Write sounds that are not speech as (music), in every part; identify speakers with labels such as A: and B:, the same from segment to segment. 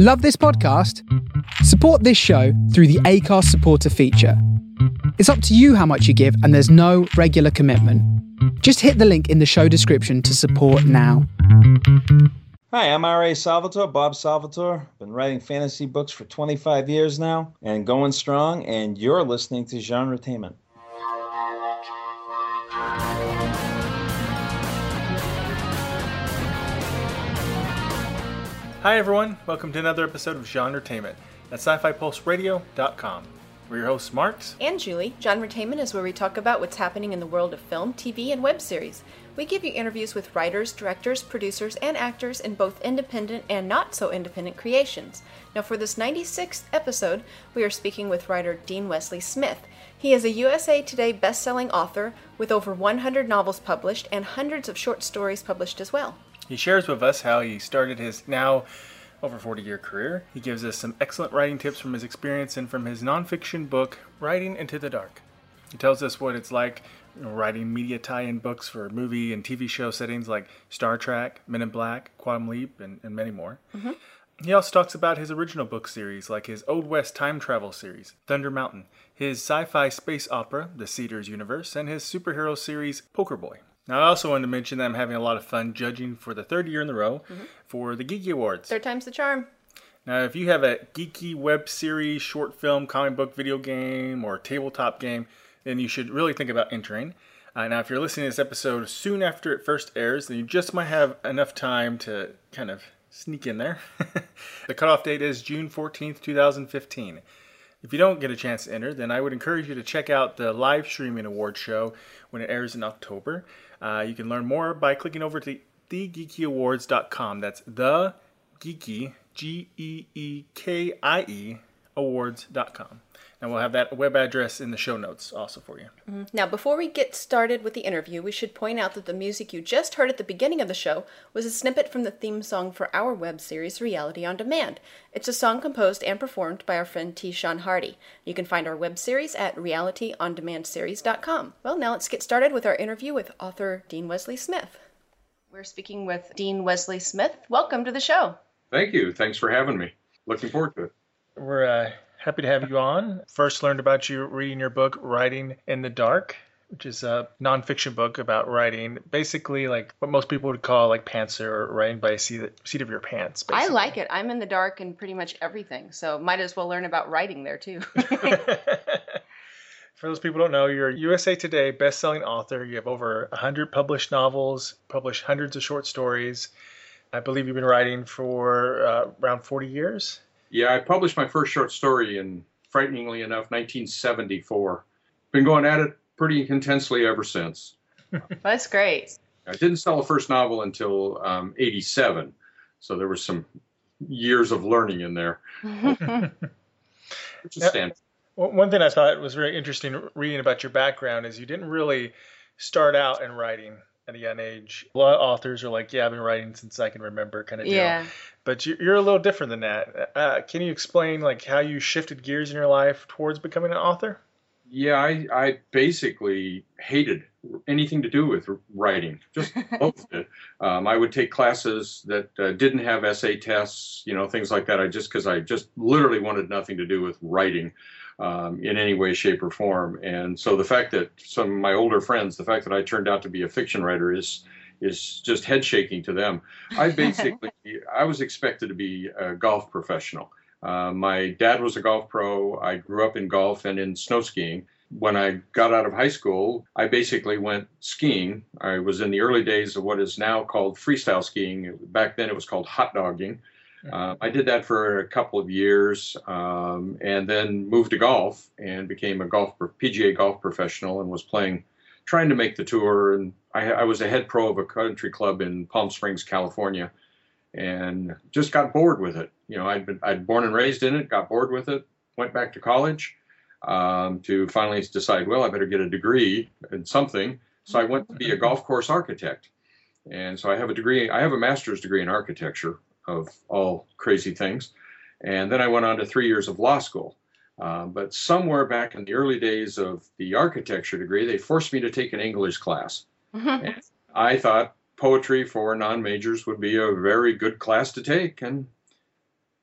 A: Love this podcast? Support this show through the Acast supporter feature. It's up to you how much you give, and there's no regular commitment. Just hit the link in the show description to support now.
B: Hi, I'm R.A. Salvatore, Bob Salvatore. Been writing fantasy books for 25 years now and going strong, and you're listening to Genre Genretainment.
C: Hi, everyone. Welcome to another episode of Genretainment at sci fi pulse radio.com. We're your hosts, Marks.
D: and Julie. Genretainment is where we talk about what's happening in the world of film, TV, and web series. We give you interviews with writers, directors, producers, and actors in both independent and not so independent creations. Now, for this 96th episode, we are speaking with writer Dean Wesley Smith. He is a USA Today best-selling author with over 100 novels published and hundreds of short stories published as well.
C: He shares with us how he started his now over 40 year career. He gives us some excellent writing tips from his experience and from his nonfiction book, Writing Into the Dark. He tells us what it's like you know, writing media tie in books for movie and TV show settings like Star Trek, Men in Black, Quantum Leap, and, and many more. Mm-hmm. He also talks about his original book series, like his Old West time travel series, Thunder Mountain, his sci fi space opera, The Seeders Universe, and his superhero series, Poker Boy. Now, I also wanted to mention that I'm having a lot of fun judging for the third year in a row for the Geekie Awards.
D: Third time's the charm.
C: Now, if you have a geeky web series, short film, comic book, video game, or tabletop game, then you should really think about entering. Uh, now, if you're listening to this episode soon after it first airs, then you just might have enough time to kind of sneak in there. (laughs) the cutoff date is June 14th, 2015. If you don't get a chance to enter, then I would encourage you to check out the live streaming award show when it airs in October. Uh, you can learn more by clicking over to thegeekieawards.com. That's the geekie, G E E K I E, awards.com. And we'll have that web address in the show notes also for you. Mm-hmm.
D: Now, before we get started with the interview, we should point out that the music you just heard at the beginning of the show was a snippet from the theme song for our web series, Reality on Demand. It's a song composed and performed by our friend T. Sean Hardy. You can find our web series at realityondemandseries.com. Well, now let's get started with our interview with author Dean Wesley Smith. We're speaking with Dean Wesley Smith. Welcome to the show.
E: Thank you. Thanks for having me. Looking forward to it.
C: We're uh, happy to have you on. First, learned about you reading your book, Writing in the Dark, which is a nonfiction book about writing, basically like what most people would call like pantser or writing by seat, seat of your pants.
D: I like it. I'm in the dark in pretty much everything, so might as well learn about writing there too. (laughs) (laughs)
C: For those people who don't know, you're a USA Today best-selling author. You have over 100 published novels, published hundreds of short stories. I believe you've been writing for uh, around 40 years.
E: Yeah, I published my first short story in, frighteningly enough, 1974. Been going at it pretty intensely ever since. (laughs)
D: That's great.
E: I didn't sell a first novel until um, 87, so there was some years of learning in there, (laughs) which is standard.
C: One thing I thought was very interesting reading about your background is you didn't really start out in writing at a young age. A lot of authors are like, "Yeah, I've been writing since I can remember," kind of deal.
D: Yeah.
C: But you- you're a little different than that. Uh, can you explain like how you shifted gears in your life towards becoming an author?
E: Yeah, I, I basically hated anything to do with writing, just (laughs) loathed it. Um, I would take classes that uh, didn't have essay tests, you know, things like that. I just because I just literally wanted nothing to do with writing um, in any way, shape, or form. And so the fact that some of my older friends, the fact that I turned out to be a fiction writer is is just head shaking to them. I (laughs) basically I was expected to be a golf professional. Uh, my dad was a golf pro. I grew up in golf and in snow skiing. When I got out of high school, I basically went skiing. I was in the early days of what is now called freestyle skiing. Back then, it was called hot dogging. Uh, I did that for a couple of years, um, and then moved to golf and became a golf PGA golf professional and was playing, trying to make the tour. And I, I was a head pro of a country club in Palm Springs, California, and just got bored with it. You know, I'd been I'd born and raised in it, got bored with it, went back to college um, to finally decide, well, I better get a degree in something. So I went to be a golf course architect, and so I have a degree. I have a master's degree in architecture of all crazy things, and then I went on to three years of law school. Uh, but somewhere back in the early days of the architecture degree, they forced me to take an English class. And I thought poetry for non majors would be a very good class to take, and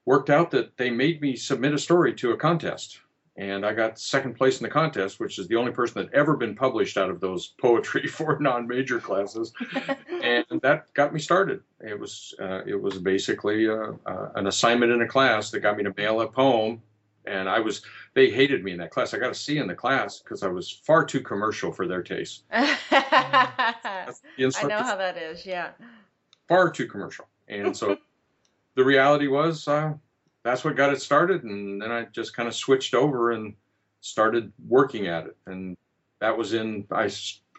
E: worked out that they made me submit a story to a contest. And I got second place in the contest, which is the only person that ever been published out of those (laughs) poetry for non-major classes, (laughs) and that got me started. It was uh, it was basically uh, uh, an assignment in a class that got me to mail a poem, and I was they hated me in that class. I got a C in the class because I was far too commercial for their taste. (laughs)
D: I know how that is. Yeah.
E: Far too commercial, and so the reality was uh, that's what got it started, and then I just kind of switched over and started working at it, and that was in I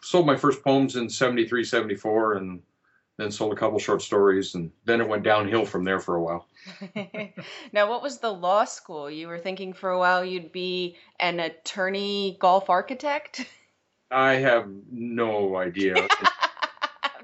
E: sold my first poems in 73 74 and then sold a couple short stories and then it went downhill from there for a while (laughs)
D: now what was the law school you were thinking for a while you'd be an attorney golf architect
E: i have no idea (laughs)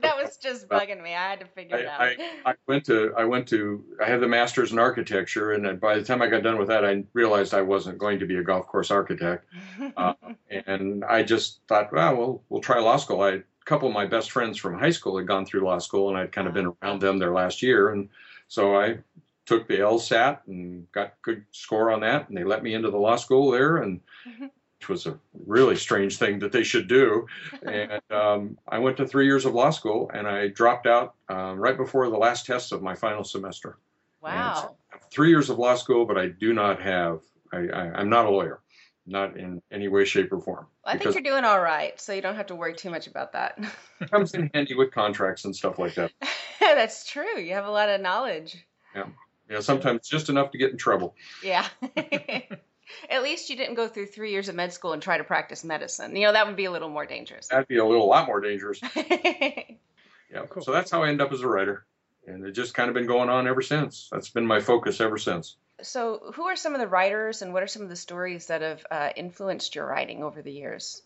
D: that was just bugging me. I had to figure it out.
E: I, I, went to I went to I have the master's in architecture, and by the time I got done with that, I realized I wasn't going to be a golf course architect, (laughs) uh, and I just thought, well, we'll we'll try law school. I couple of my best friends from high school had gone through law school, and I'd kind of been around them their last year, and so I took the LSAT and got good score on that, and they let me into the law school there, and which was a really strange thing that they should do. (laughs) And um, I went to three years of law school, and I dropped out um, right before the last test of my final semester.
D: Wow! So
E: three years of law school, but I do not have. I, I, am not a lawyer, not in any way, shape, or form.
D: I think you're doing all right, so you don't have to worry too much about that.
E: comes in handy with contracts and stuff like that. (laughs)
D: That's true. You have a lot of knowledge.
E: Yeah. Yeah, sometimes just enough to get in trouble.
D: Yeah. (laughs) At least you didn't go through three years of med school and try to practice medicine. You know, that would be a little more dangerous.
E: That'd be a little lot more dangerous. (laughs) yeah. Cool. So that's how I end up as a writer. And it's just kind of been going on ever since. That's been my focus ever since.
D: So, who are some of the writers and what are some of the stories that have uh, influenced your writing over the years?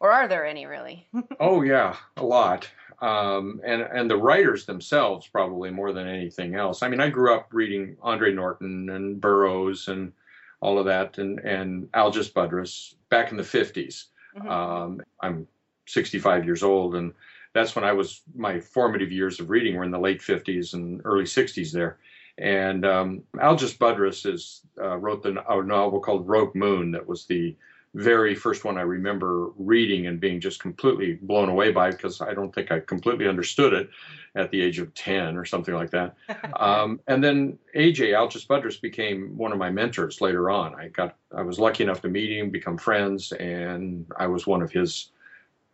D: Or are there any really? (laughs)
E: oh, yeah, a lot. Um, and, and the writers themselves, probably more than anything else. I mean, I grew up reading Andre Norton and Burroughs and all of that, and and Algis Budrys back in the 50s. Mm-hmm. Um, I'm 65 years old, and that's when I was my formative years of reading were in the late 50s and early 60s there. And um, Algis Budrys is uh, wrote the, a novel called Rogue Moon that was the very first one I remember reading and being just completely blown away by because I don't think I completely understood it at the age of 10 or something like that. (laughs) um, and then AJ, Algis Budrys, became one of my mentors later on. I got, I was lucky enough to meet him, become friends, and I was one of his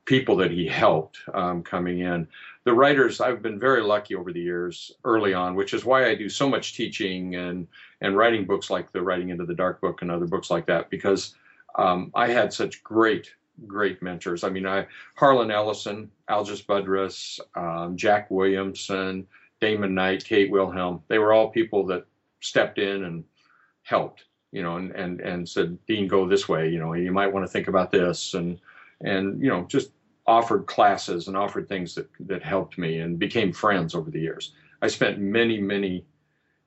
E: people that he helped um, coming in. The writers, I've been very lucky over the years early on, which is why I do so much teaching and, and writing books like the Writing into the Dark book and other books like that, because um, I had such great, great mentors. I mean, I Harlan Ellison, Algis Budrys, um, Jack Williamson, Damon Knight, Kate Wilhelm. They were all people that stepped in and helped, you know, and and and said, Dean, go this way. You know, you might want to think about this, and and you know, just offered classes and offered things that that helped me and became friends over the years. I spent many, many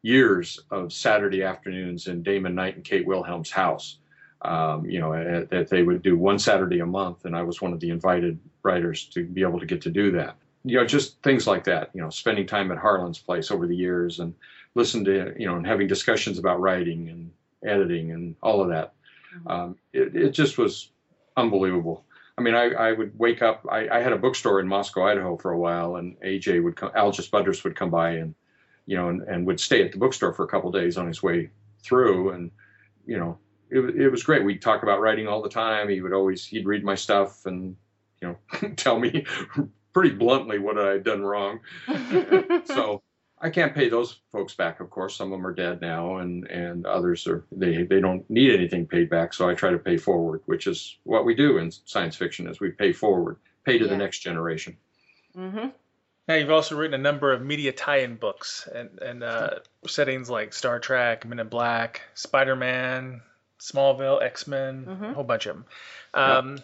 E: years of Saturday afternoons in Damon Knight and Kate Wilhelm's house um, you know, that they would do one Saturday a month, and I was one of the invited writers to be able to get to do that. You know, just things like that. You know, spending time at Harlan's place over the years and listen to you know and having discussions about writing and editing and all of that. Mm-hmm. Um, it, it just was unbelievable. I mean, I, I would wake up. I, I, had a bookstore in Moscow, Idaho, for a while, and AJ would come. Algis Budrys would come by and you know and, and would stay at the bookstore for a couple days on his way through, and you know it, it was great. We'd talk about writing all the time. He would always he'd read my stuff and you know (laughs) tell me (laughs) pretty bluntly what I had done wrong. (laughs) so I can't pay those folks back. Of course, some of them are dead now, and and others are they they don't need anything paid back. So I try to pay forward, which is what we do in science fiction: is we pay forward, pay to yeah. the next generation.
D: Mm-hmm.
C: Now you've also written a number of media tie-in books and and uh, settings like Star Trek, Men in Black, Spider-Man, Smallville, X Men, mm-hmm. a whole bunch of them. Um,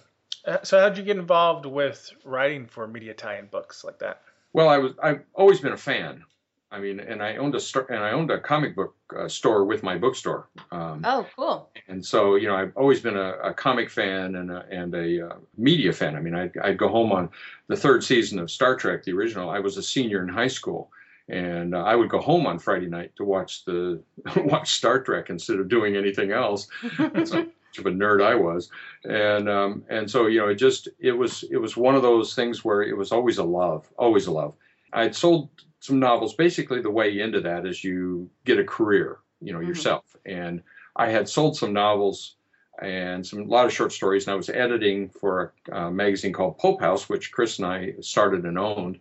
C: yep. So, how did you get involved with writing for media tie-in books like that?
E: Well, I was I've always been a fan. I mean, and I owned a st- and I owned a comic book uh, store with my bookstore.
D: Um, oh, cool!
E: And so, you know, I've always been a, a comic fan and a, and a uh, media fan. I mean, I'd, I'd go home on the third season of Star Trek, the original. I was a senior in high school, and uh, I would go home on Friday night to watch the (laughs) watch Star Trek instead of doing anything else. That's how (laughs) much of a nerd I was, and um, and so you know it just it was it was one of those things where it was always a love, always a love. I'd sold some novels. Basically, the way into that is you get a career, you know, mm-hmm. yourself. And I had sold some novels and some a lot of short stories, and I was editing for a, magazine called Pulphouse, which Chris and I started and owned.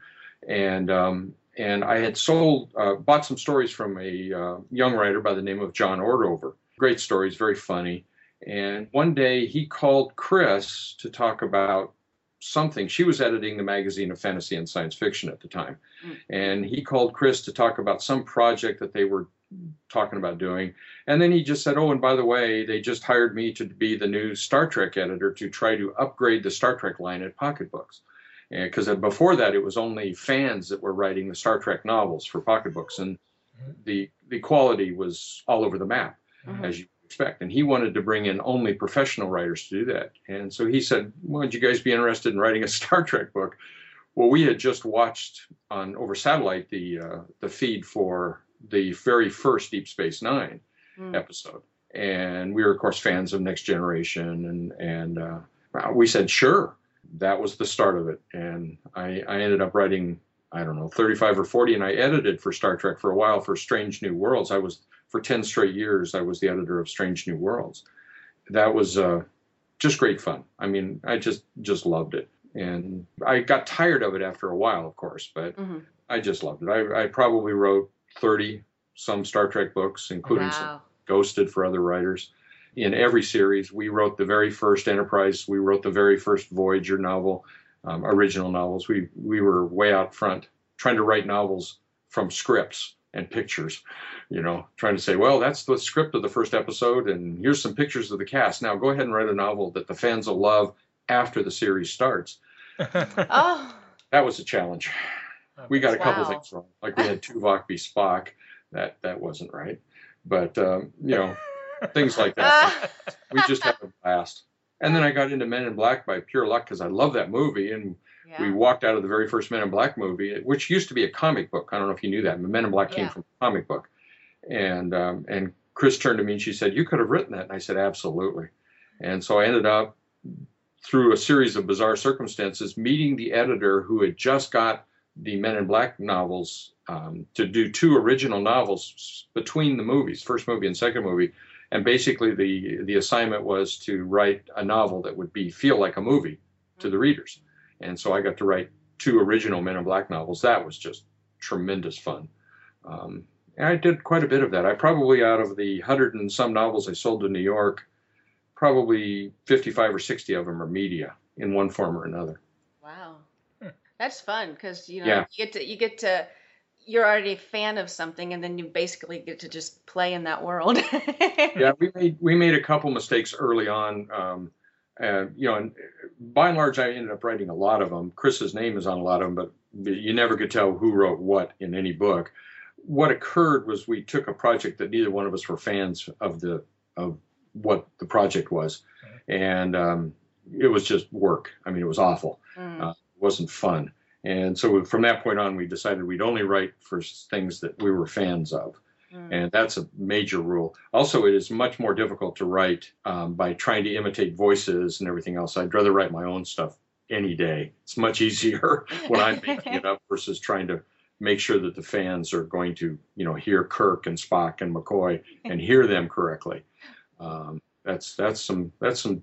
E: And um, and I had sold, uh, bought some stories from a uh, young writer by the name of John Ordover. Great stories, very funny. And one day he called Chris to talk about something. She was editing the magazine of fantasy and science fiction at the time. Mm. And he called Chris to talk about some project that they were talking about doing. And then he just said, Oh, and by the way, they just hired me to be the new Star Trek editor to try to upgrade the Star Trek line at Pocketbooks. And because before that, it was only fans that were writing the Star Trek novels for Pocketbooks, and mm-hmm. the the quality was all over the map, mm-hmm. as you expect. And he wanted to bring in only professional writers to do that. And so he said, well, "Would you guys be interested in writing a (laughs) Star Trek book?" Well, we had just watched on over satellite the uh, the feed for the very first Deep Space Nine mm. episode, and we were of course fans of Next Generation, and and uh, we said sure. That was the start of it, and I, I ended up writing I don't know 35 or 40, and I edited for Star Trek for a while for Strange New Worlds. I was for 10 straight years, I was the editor of Strange New Worlds. That was uh, just great fun. I mean, I just just loved it, and I got tired of it after a while, of course, but mm-hmm. I just loved it. I, I, probably wrote 30 some Star Trek books, including wow. some ghosted for other writers. In every series, we wrote the very first Enterprise. We wrote the very first Voyager novel, um, original novels. We we were way out front trying to write novels from scripts and pictures, you know, trying to say, well, that's the script of the first episode, and here's some pictures of the cast. Now go ahead and write a novel that the fans will love after the series starts. (laughs) oh. That was a challenge. We got a couple wow. things wrong. Like we had Tuvok be Spock. That that wasn't right. But um, you know, things like that. we just had a blast. And then I got into Men in Black by pure luck because I love that movie and yeah. We walked out of the very first Men in Black movie, which used to be a comic book. I don't know if you knew that. Men in Black came yeah. from a comic book, and um, and Chris turned to me and she said, "You could have written that." And I said, "Absolutely." And so I ended up through a series of bizarre circumstances meeting the editor who had just got the Men in Black novels um, to do two original novels between the movies, first movie and second movie. And basically, the the assignment was to write a novel that would be feel like a movie to the readers. And so I got to write two original Men in Black novels. That was just tremendous fun. Um, and I did quite a bit of that. I probably, out of the hundred and some novels I sold to New York, probably 55 or 60 of them are media in one form or another.
D: Wow. That's fun because you know yeah. you get to you get to you're already a fan of something and then you basically get to just play in that world. (laughs)
E: yeah, we made we made a couple mistakes early on. Um, and you know, and by and large, I ended up writing a lot of them. Chris's name is on a lot of them, but you never could tell who wrote what in any book. What occurred was we took a project that neither one of us were fans of the of what the project was, and um, it was just work. I mean, it was awful. Mm. Uh, it wasn't fun. And so from that point on, we decided we'd only write for things that we were fans of. Mm. And that's a major rule. Also, it is much more difficult to write um, by trying to imitate voices and everything else. I'd rather write my own stuff any day. It's much easier (laughs) when I'm making it up versus trying to make sure that the fans are going to, you know, hear Kirk and Spock and McCoy and (laughs) hear them correctly. Um, that's that's some that's some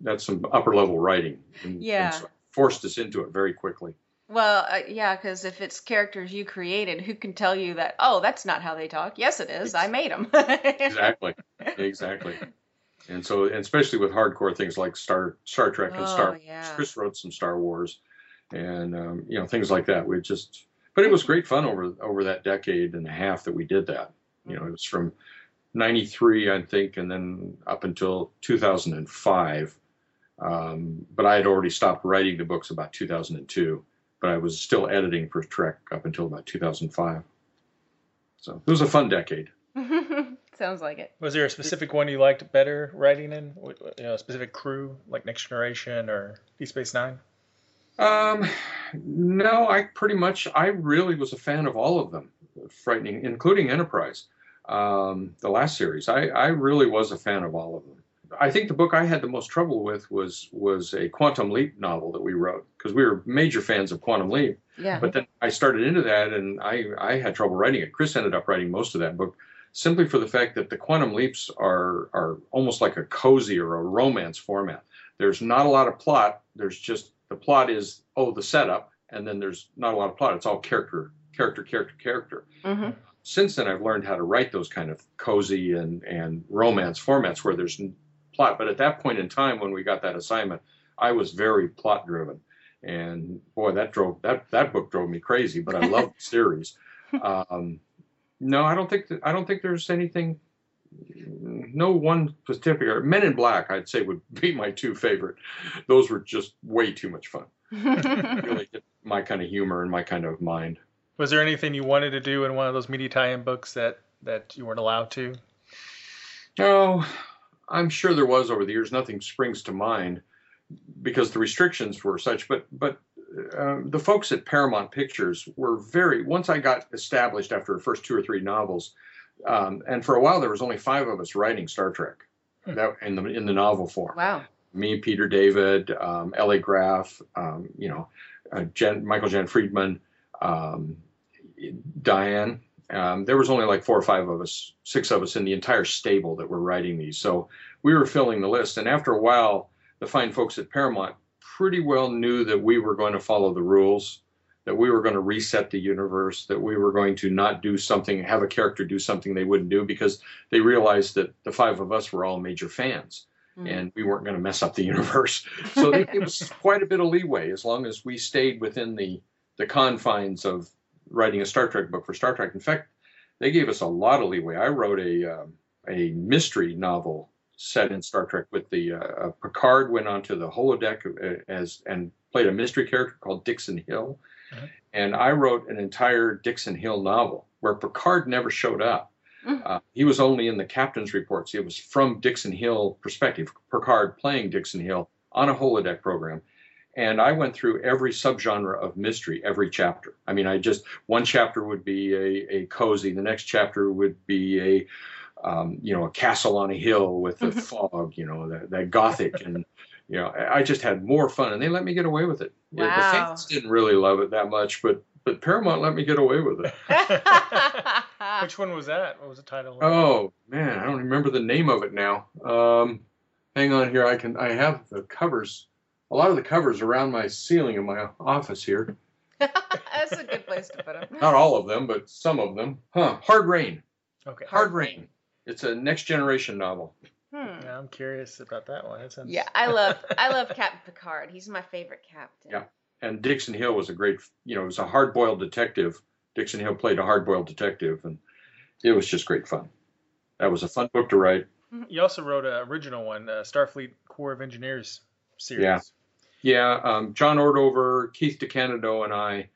E: that's some upper level writing.
D: And, yeah. And
E: so forced us into it very quickly.
D: Well, uh, yeah, because if it's characters you created, who can tell you that? Oh, that's not how they talk. Yes, it is. I made them. (laughs)
E: exactly, exactly. And so, and especially with hardcore things like Star Star Trek and oh, Star, yeah. Chris wrote some Star Wars, and um, you know things like that. We just, but it was great fun over over that decade and a half that we did that. You know, it was from '93, I think, and then up until 2005. Um, but I had already stopped writing the books about 2002 but I was still editing for Trek up until about 2005. So it was a fun decade. (laughs)
D: Sounds like it.
C: Was there a specific one you liked better writing in? You know, a specific crew like Next Generation or Deep Space Nine?
E: Um, no, I pretty much, I really was a fan of all of them, frightening, including Enterprise, um, the last series. I, I really was a fan of all of them. I think the book I had the most trouble with was was a Quantum Leap novel that we wrote because we were major fans of Quantum Leap.
D: Yeah.
E: But then I started into that, and I I had trouble writing it. Chris ended up writing most of that book simply for the fact that the quantum leaps are are almost like a cozy or a romance format. There's not a lot of plot. There's just the plot is oh the setup, and then there's not a lot of plot. It's all character, character, character, character.
D: Mm-hmm
E: Since then, I've learned how to write those kind of cozy and and romance formats where there's plot. But at that point in time, when we got that assignment, I was very plot driven, and boy, that drove that that book drove me crazy. But I love the series. (laughs) Um, no, I don't think that, I don't think there's anything. No one specific. Men in Black, I'd say, would be my two favorite. Those were just way too much fun. (laughs) Really hit my kind of humor and my kind of mind.
C: Was there anything you wanted to do in one of those media tie-in books that that you weren't allowed to?
E: Oh, I'm sure there was over the years. Nothing springs to mind because the restrictions were such. But but uh, the folks at Paramount Pictures were very. Once I got established after the first two or three novels, um, and for a while there was only five of us writing Star Trek, that in the in the novel form.
D: Wow.
E: Me, Peter David, um, Ellie Graff, um, you know, uh, Jen, Michael Jan Friedman, um, Diane. Um, there was only like four or five of us, six of us in the entire stable that were writing these. So we were filling the list. And after a while, the fine folks at Paramount pretty well knew that we were going to follow the rules, that we were going to reset the universe, that we were going to not do something, have a character do something they wouldn't do because they realized that the five of us were all major fans
D: Mm.
E: and we weren't going to mess up the (laughs) universe. So they, it was quite a bit of leeway as long as we stayed within the the confines of writing a Star Trek book for Star Trek. In fact, they gave us a lot of leeway. I wrote a um, a mystery novel set in Star Trek with the uh, uh, Picard went onto the holodeck uh, as and played a mystery character called Dixon Hill,
C: Mhm.
E: and I wrote an entire Dixon Hill novel where Picard never showed up.
D: Mm.
E: Uh, he was only in the captain's reports. It was from Dixon Hill perspective. Picard playing Dixon Hill on a holodeck program. And I went through every subgenre of mystery, every chapter. I mean, I just one chapter would be a, a cozy, the next chapter would be a um, you know a castle on a hill with the fog, you know that, that gothic, and you know I I just had more fun, and they let me get away with it. Yeah,
D: Wow.
E: The fans didn't really love it that much, but but Paramount let me get away with it. (laughs)
C: Which one was that? What was the title?
E: Oh man, I don't remember the name of it now. Um, hang on here, I can I have the covers. A lot of the covers around my ceiling in my office here. (laughs)
D: That's a good place to put them.
E: Not all of them, but some of them. Huh? Hard Rain.
C: okay.
E: Hard Rain. It's a next generation novel.
D: Hmm.
C: Yeah, I'm curious about that one. That sounds...
D: Yeah, I love I love Captain Picard. He's my favorite captain.
E: Yeah. And Dixon Hill was a great, you know, it was a hard boiled detective. Dixon Hill played a hard boiled detective, and it was just great fun. That was a fun book to write.
C: You also wrote an original one, uh, Starfleet Corps of Engineers series.
E: Yeah. Yeah, um, John Ordover, Keith DeCandido, and I,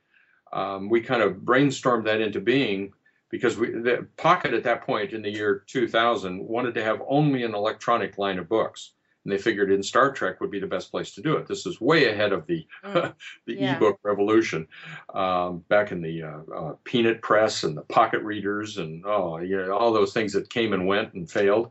E: um, we kind of brainstormed that into being because we, the Pocket at that point in the year 2000 wanted to have only an electronic line of books. And they figured in Star Trek would be the best place to do it. This is way ahead of the
D: Mm. (laughs)
E: the
D: Yeah.
E: ebook revolution, um, back in the uh, uh, Peanut Press and the Pocket Readers and oh yeah, all those things that came and went and failed.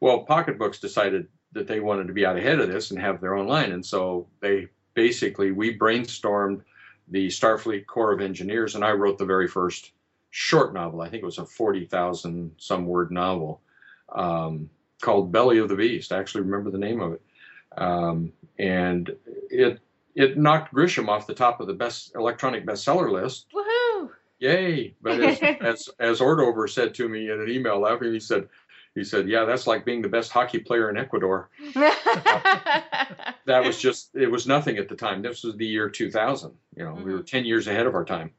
E: Well, Pocket Books decided that they wanted to be out ahead of this and have their own line, and so they basically we brainstormed the Starfleet Corps of Engineers, and I wrote the very first short novel. I think it was a forty thousand some word novel um, called Belly of the Beast. I actually remember the name of it, um, and it it knocked Grisham off the top of the best electronic bestseller list.
D: Woohoo!
E: Yay! But as (laughs) as, as Ordover said to me in an email after, he said. He said, "Yeah, that's like being the best hockey player in Ecuador." (laughs) That was just it was nothing at the time. This was the year 2000. You know, we were 10 years ahead of our time,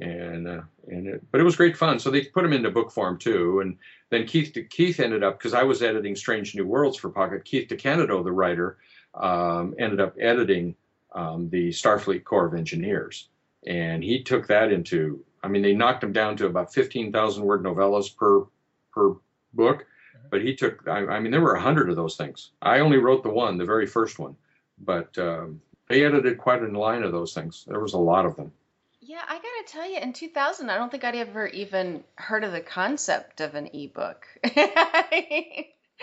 E: and uh, and it, but it was great fun. So they put them into book form too, and then Keith Keith ended up because I was editing Strange New Worlds for Pocket. Keith DeCandido, the writer, um, ended up editing um, the Starfleet Corps of Engineers, and he took that into. I mean, they knocked him down to about 15,000 word novellas per per book, but he took. I, I mean, there were a hundred of those things. I only wrote the one, the very first one, but um, they edited quite a line of those things. There was a lot of them.
D: Yeah, I gotta tell you, in 2000, I don't think I'd ever even heard of the concept of an ebook. (laughs)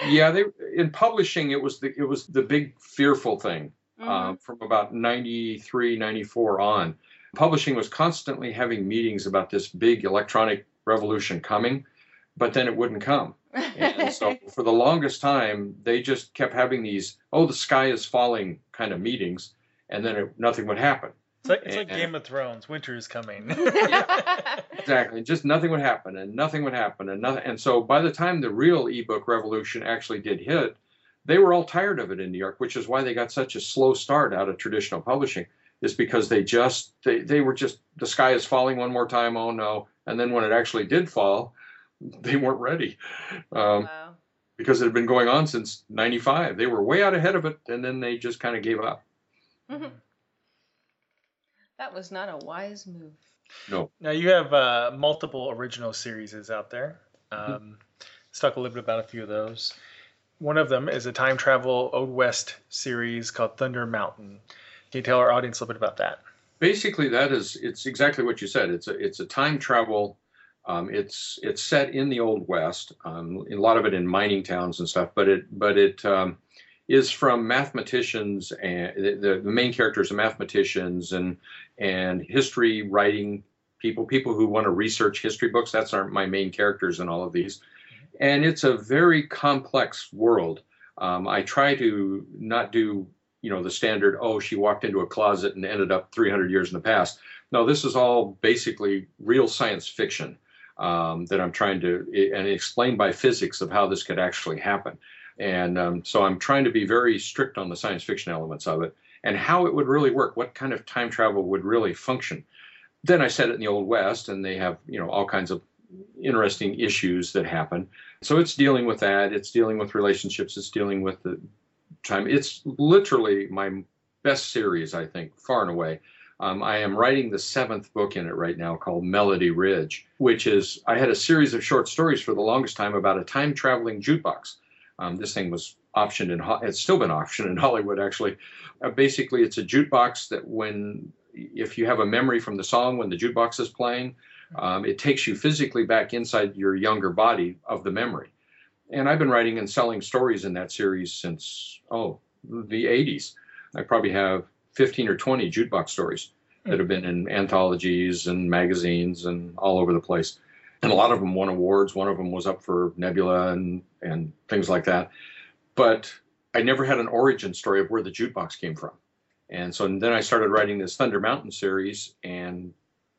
E: yeah, they in publishing it was the it was the big fearful thing
D: Mm-hmm.
E: um, from about 93, 94 on. Publishing was constantly having meetings about this big electronic revolution coming, but then it wouldn't come. And so (laughs) for the longest time, they just kept having these, oh, the sky is falling kind of meetings, and then it, nothing would happen.
C: It's like, it's like Game of Thrones. Winter is coming. (laughs) (laughs)
E: Exactly. Just nothing would happen, and nothing would happen, and nothing. And so by the time the real ebook revolution actually did hit, they were all tired of it in New York, which is why they got such a slow start out of traditional publishing. Is because they just they they were just the sky is falling one more time. Oh no! And then when it actually did fall, they weren't ready. Um,
D: wow.
E: because it had been going on since 95 they were way out ahead of it and then they just kind of gave up
D: Mhm. That was not a wise move.
E: no
C: Now you have uh, multiple original series out there. Um, let's talk a little bit about a few of those. One of them is a time travel Old West series called Thunder Mountain. Can you tell our audience a little bit about that?
E: basically that is it's exactly what you said it's a it's a time travel um, it's it's set in the old west um, a lot of it in mining towns and stuff but it but it um, is from mathematicians and the, the main characters are mathematicians and and history writing people people who want to research history books that's our, my main characters in all of these. And it's a very complex world. Um, i try to not do you know the standard oh she walked into a closet and ended up 300 years in the past. No this is all basically real science fiction um, that i'm trying to and explain by physics of how this could actually happen and um, so i'm trying to be very strict on the science fiction elements of it and how it would really work what kind of time travel would really function then i set it in the old west and they have you know all kinds of interesting issues that happen so it's dealing with that it's dealing with relationships it's dealing with the time. It's literally my best series, I think, far and away. Um, I am writing the seventh book in it right now called Melody Ridge, which is, I had a series of short stories for the longest time about a time traveling jukebox. Um, this thing was optioned in, it's still been optioned in (laughs) Hollywood, actually. Uh, basically, it's a jukebox that when, if you have a memory from the song when the jukebox is playing, um, it takes you physically back inside your younger body of the memory and I've been writing and selling stories in that series since oh the 80s. I probably have 15 or 20 jukebox stories that hmm. have been in anthologies and magazines and all over the place. And a lot of them won awards. One of them was up for Nebula and and things like that. But I never had an origin story of where the jukebox came from. And so then I started writing this Thunder Mountain series and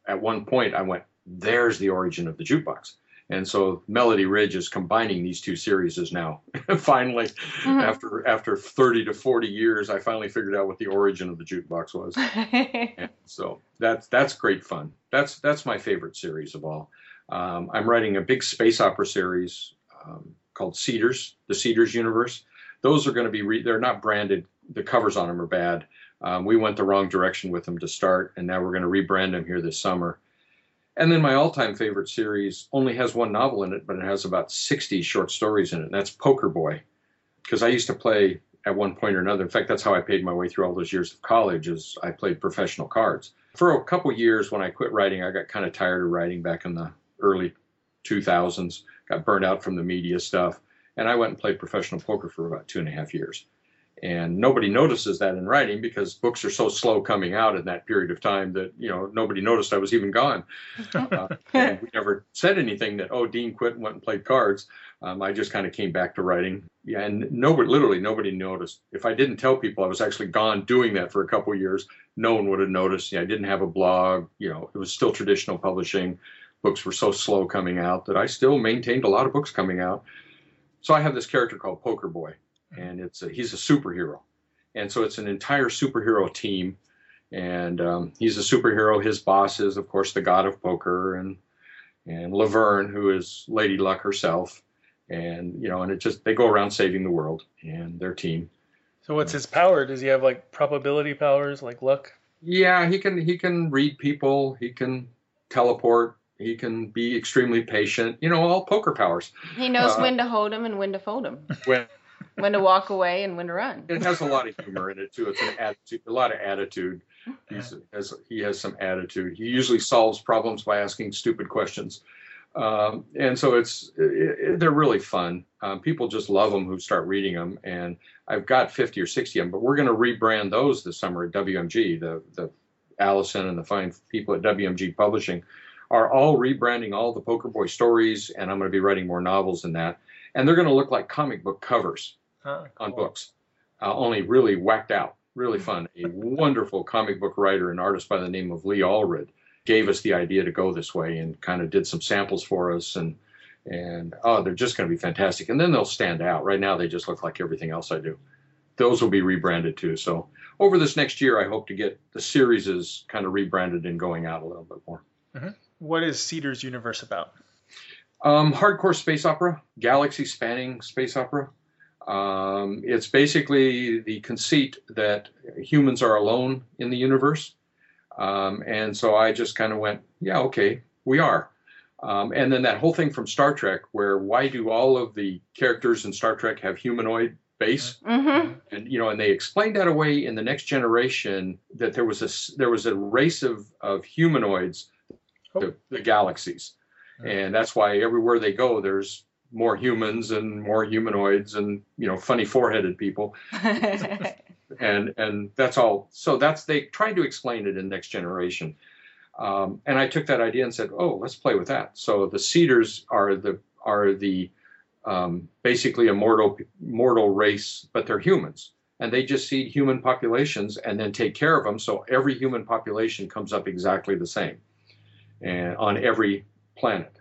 E: at one point I went there's the origin of the jukebox. And so Melody Ridge is combining these two series now. (laughs) finally,
D: Mhm.
E: after after 30 to 40 years, I finally figured out what the origin of the jukebox was. (laughs) So that's that's great fun. That's that's my favorite series of all. Um, I'm writing a big space opera series um, called Seeders, the Seeders universe. Those are going to be re- they're not branded. The covers on them are bad. Um, we went the wrong direction with them to start, and now we're going to rebrand them here this summer. And then my all-time favorite series only has one novel in it, but it has about 60 short stories in it, and that's Poker Boy. Because I used to play at one point or another. In fact, that's how I paid my way through all those years of college. Is I played professional cards for a couple years. When I quit writing, I got kind of tired of writing back in the early 2000s. Got burned out from the media stuff, and I went and played professional poker for about two and a half years. And nobody notices that in writing because books are so slow coming out in that period of time that you know nobody noticed I was even gone. (laughs) Uh, we never said anything that oh Dean quit and went and played cards. Um, I just kind of came back to writing. Yeah, and nobody, literally nobody noticed. If I didn't tell people I was actually gone doing that for a couple of years, no one would have noticed. Yeah, I didn't have a blog. You know, it was still traditional publishing. Books were so slow coming out that I still maintained a lot of books coming out. So I have this character called Poker Boy, and it's a, he's a superhero, and so it's an entire superhero team, and um, he's a superhero. His boss is, of course, the god of poker, and and Laverne, who is Lady Luck herself, and you know, and it just they go around saving the world and their team.
C: So what's his power? Does he have like probability powers, like luck?
E: Yeah, he can he can read people, he can teleport, he can be extremely patient. You know, all poker powers.
D: he knows
E: Uh,
D: when to hold him and when to fold him.
E: When
D: when to walk away and when to run.
E: It has a lot of humor in it too. It's an attitude, a lot of attitude. He's, has, he has some attitude. He usually solves problems by asking stupid questions. Um, and so it's it, it, they're really fun. Um, people just love them who start reading them. And I've got 50 or 60 of them, but we're going to rebrand those this summer at WMG. The the Allison and the fine people at WMG Publishing are all rebranding all the Poker Boy stories, and I'm going to be writing more novels than that. And they're going to look like comic book covers
C: Huh,
E: on books, uh, only really whacked out, really fun. A wonderful comic book writer and artist by the name of Lee Allred gave us the idea to go this way and kind of did some samples for us and and oh they're just going to be fantastic. And then they'll stand out. Right now they just look like everything else i do. Those will be rebranded too. So over this next year i hope to get the series is kind of rebranded and going out a little bit more.
C: What is Seeder's universe about?
E: Um, hardcore space opera, galaxy spanning space opera. Um, it's basically the conceit that humans are alone in the universe. Um, and so I just kind of went, yeah, okay, we are. Um, and then that whole thing from Star Trek, where why do all of the characters in Star Trek have humanoid base?
D: Mm-hmm.
E: and you know and they explained that away in the next generation that there was a s- there was a race of of humanoids the, the galaxies and that's why everywhere they go there's more humans and more humanoids and you know funny four-headed people. (laughs) And and that's all. So that's they tried to explain it in next generation. Um, and i took that idea and said oh let's play with that. So the seeders are the are the um, basically a mortal mortal race but they're humans. And they just seed human populations and then take care of them so every human population comes up exactly the same and on every planet.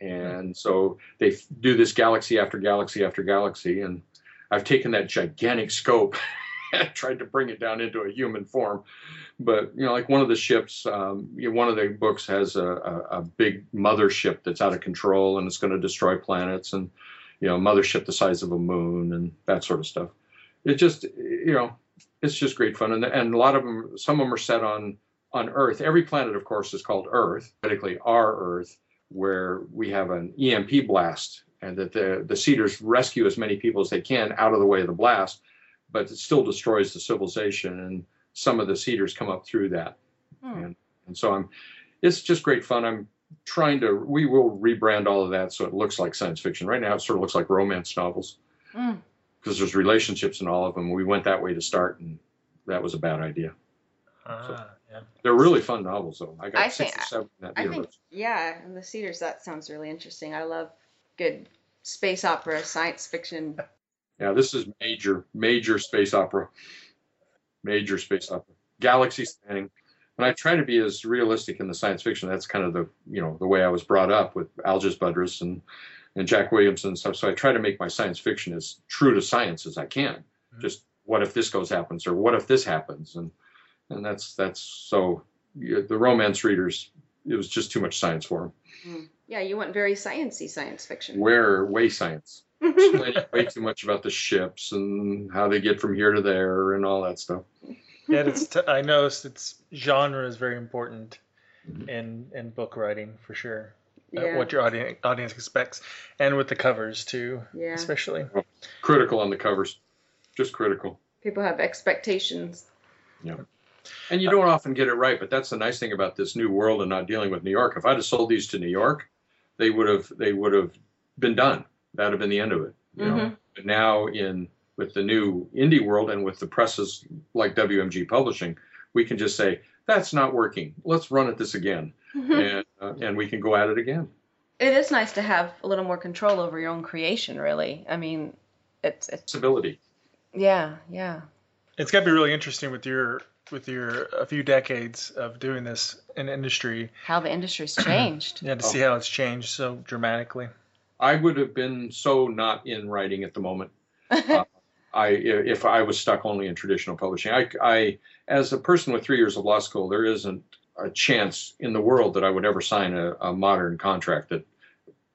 E: And so they do this galaxy after galaxy after galaxy and i've taken that gigantic scope (laughs) and tried to bring it down into a human form. But you know like one of the ships um, you know, one of the books has a, a, a big mothership that's out of control and it's going to destroy planets and you know mothership the size of a moon and that sort of stuff. It just you know it's just great fun and, and a lot of them some of them are set on on earth. Every planet of course is called earth particularly our earth where we have an emp blast and that the the seeders rescue as many people as they can out of the way of the blast but it still destroys the civilization and some of the seeders come up through that.
D: Hmm.
E: and, and so i'm it's just great fun. I'm trying to we will rebrand all of that so it looks like science fiction. Right now it sort of looks like romance novels
D: Mm.
E: because there's relationships in all of them. We went that way to start and that was a bad idea.
C: Ah, yeah.
E: they're really fun novels though i got
D: I
E: six
D: think-
E: or seven in that
D: I
E: universe
D: think, yeah, and the Seeders, that sounds really interesting. I love good space opera, science fiction. (laughs)
E: yeah this is major major space opera major space opera galaxy spanning and i try to be as realistic in the science fiction that's kind of the you know the way i was brought up with algis budrys and and jack williamson and stuff so i try to make my science fiction as true to science as i can
C: Mhm.
E: just what if this goes happens or what if this happens and and that's that's so yeah, the romance readers it was just too much science for them
D: Yeah, you want very sciency science fiction.
E: where way science (laughs) way too much about the ships and how they get from here to there and all that stuff
C: Yeah, it's t- I noticed it's genre is very important in in book writing for sure. Uh,
D: yeah,
C: what your audience audience expects, and with the covers too,
D: yeah.
C: especially.
E: critical on the covers just critical
D: People have expectations.
E: And you don't often get it right but that's the nice thing about this new world and not dealing with new york. If i'd have sold these to new york they would have they would have been done. That'd have been the end of it you know?
D: Mhm.
E: but now in with the new indie world and with the presses like wmg publishing we can just say that's not working. Let's run at this again. And uh, and we can go at it again.
D: It is nice to have a little more control over your own creation, really. I mean, it's, it's
E: civility
D: yeah, yeah.
C: It's got to be really interesting with your with your a few decades of doing this in industry.
D: How the industry's changed. (clears throat)
C: Yeah, to
E: Oh.
C: see how it's changed so dramatically.
E: I would have been so not in writing at the moment. (laughs) Uh, I if I was stuck only in traditional publishing. I, I as a person with three years of law school, there isn't a chance in the world that I would ever sign a, a modern contract that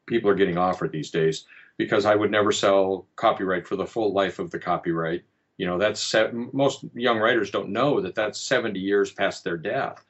E: people are getting offered these days because I would never sell copyright for the full life of the copyright. You know, that's most young writers don't know that that's 70 years past their death.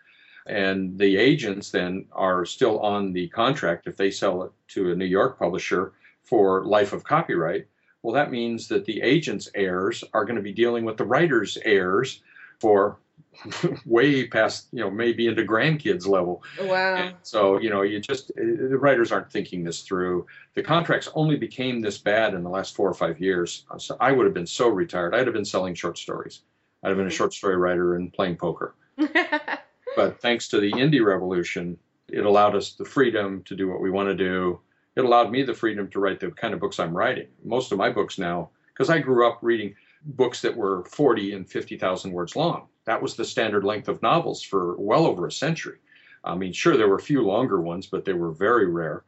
E: And the agents then are still on the contract if they sell it to a New York publisher for life of copyright. Well, that means that the agent's heirs are going to be dealing with the writer's heirs for (laughs) way past, you know, maybe into grandkids level.
D: Wow.
E: And so, you know, you just, uh, the writers aren't thinking this through. The contracts only became this bad in the last four or five years. Uh, so I would have been so retired. I'd have been selling short stories. I'd have been a short story writer and playing poker. (laughs) but thanks to the indie revolution, it allowed us the freedom to do what we want to do. It allowed me the freedom to write the kind of books I'm writing. Most of my books now, because I grew up reading books that were 40 and 50,000 words long. That was the standard length of novels for well over a century. I mean, sure, there were a few longer ones, but they were very rare.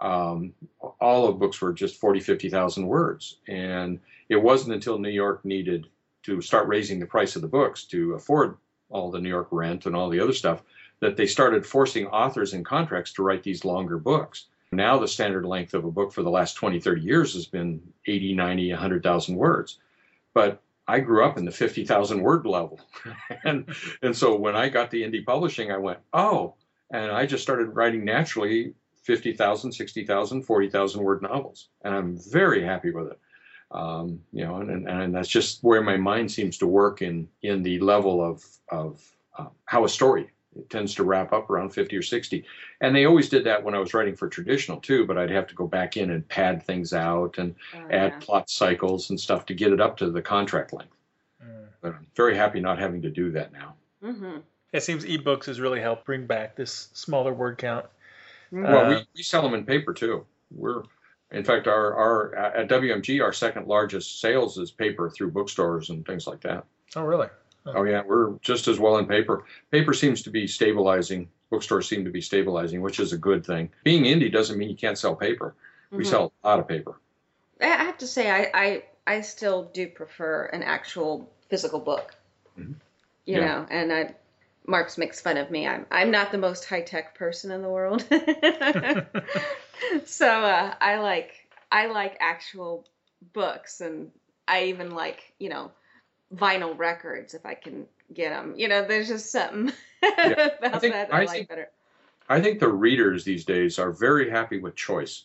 E: Um, all of books were just 40, 50,000 words. And it wasn't until New York needed to start raising the price of the books to afford all the New York rent and all the other stuff that they started forcing authors in contracts to write these longer books. Now the standard length of a book for the last 20, 30 years has been 80, 90, 100,000 words. But I grew up in the 50,000 word level. (laughs) and, and so when I got the indie publishing, I went, oh, and I just started writing naturally 50,000, 60,000, 40,000 word novels. And I'm very happy with it. Um, you know, and, and, and, that's just where my mind seems to work in, in the level of, of uh, how a story it tends to wrap up around 50 or 60. And they always did that when I was writing for traditional too, but I'd have to go back in and pad things out and oh, add yeah. plot cycles and stuff to get it up to the contract length. Mm. But I'm very happy not having to do that now.
C: Mm-hmm. It seems ebooks has really helped bring back this smaller word count.
E: Mm-hmm. Well, we, we sell them in paper too. We're, in fact, our, our at WMG, our second largest sales is paper through bookstores and things like that.
C: Oh, really?
E: Oh yeah, we're just as well in paper. Paper seems to be stabilizing. Bookstores seem to be stabilizing, which is a good thing. Being indie doesn't mean you can't sell paper. We mm-hmm. sell a lot of paper.
D: I have to say, I I, I still do prefer an actual physical book. Mm-hmm. You yeah. know, and I, Marks makes fun of me. I'm I'm not the most high tech person in the world. (laughs) (laughs) so uh, I like I like actual books, and I even like you know vinyl records if I can get them. You know, there's just something (laughs) yeah. about
E: I think,
D: that, I,
E: I
D: like
E: think,
D: better.
E: I think the readers these days are very happy with choice.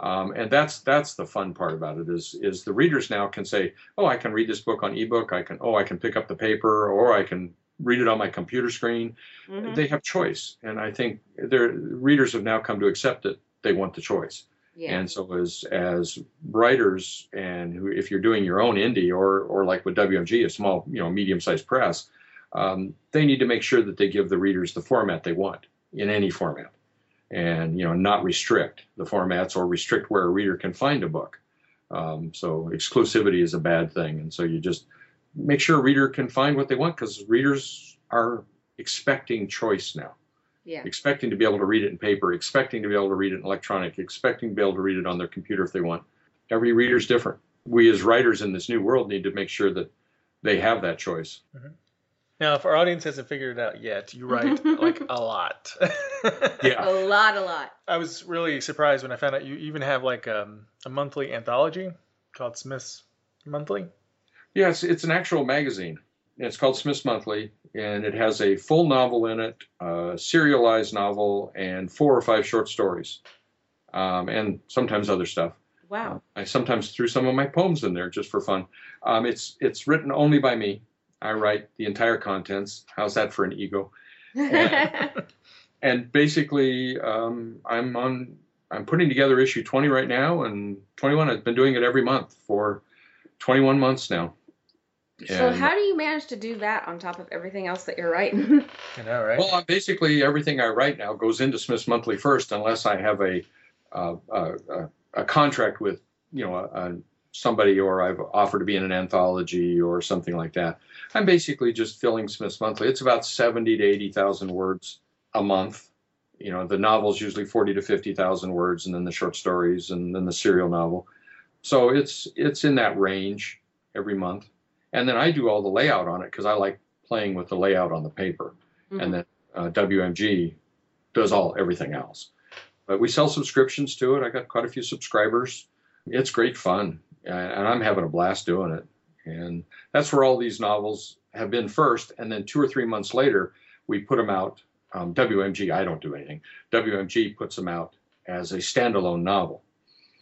E: Um, and that's that's the fun part about it is is the readers now can say, oh, I can read this book on ebook. I can oh, I can pick up the paper, or I can read it on my computer screen. Mm-hmm. They have choice, and I think their readers have now come to accept that they want the choice. Yeah. And so as as writers and who, if you're doing your own indie or or like with WMG, a small you know medium sized press, um, they need to make sure that they give the readers the format they want in any format, and you know not restrict the formats or restrict where a reader can find a book. Um, so exclusivity is a bad thing, and so you just make sure a reader can find what they want because readers are expecting choice now
D: yeah.
E: expecting to be able to read it in paper, expecting to be able to read it in electronic, expecting to be able to read it on their computer if they want. Every reader's different. We as writers in this new world need to make sure that they have that choice.
C: Mm-hmm. Now, if our audience hasn't figured it out yet, you write (laughs) like a lot.
E: yeah,
D: a lot, a lot.
C: I was really surprised when I found out you even have like um, a monthly anthology called Smith's Monthly.
E: Yes, it's an actual magazine. It's called Smith's Monthly, and it has a full novel in it, a serialized novel, and four or five short stories, um, and sometimes other stuff.
D: Wow.
E: Uh, I sometimes threw some of my poems in there just for fun. Um, it's it's written only by me. I write the entire contents. How's that for an ego? And, (laughs) and basically, um, I'm on. I'm putting together issue 20 right now, and 21. I've been doing it every month for 21 months now.
D: So how do you manage to do that on top of everything else that you're writing?
C: I know, right?
E: Well, basically everything I write now goes into Smith's Monthly first, unless I have a uh, a, a, contract with you know a, a somebody or I've offered to be in an anthology or something like that. I'm basically just filling Smith's Monthly. It's about 70 to 80,000 words a month. You know, the novel's usually 40 to 50,000 words, and then the short stories, and then the serial novel. So it's it's in that range every month and then I do all the layout on it because I like playing with the layout on the paper, mm-hmm. and then uh, WMG does all everything else. But we sell subscriptions to it. I got quite a few subscribers. It's great fun, and I'm having a blast doing it. And that's where all these novels have been first, and then two or three months later, we put them out. Um, WMG, I don't do anything. WMG puts them out as a standalone novel,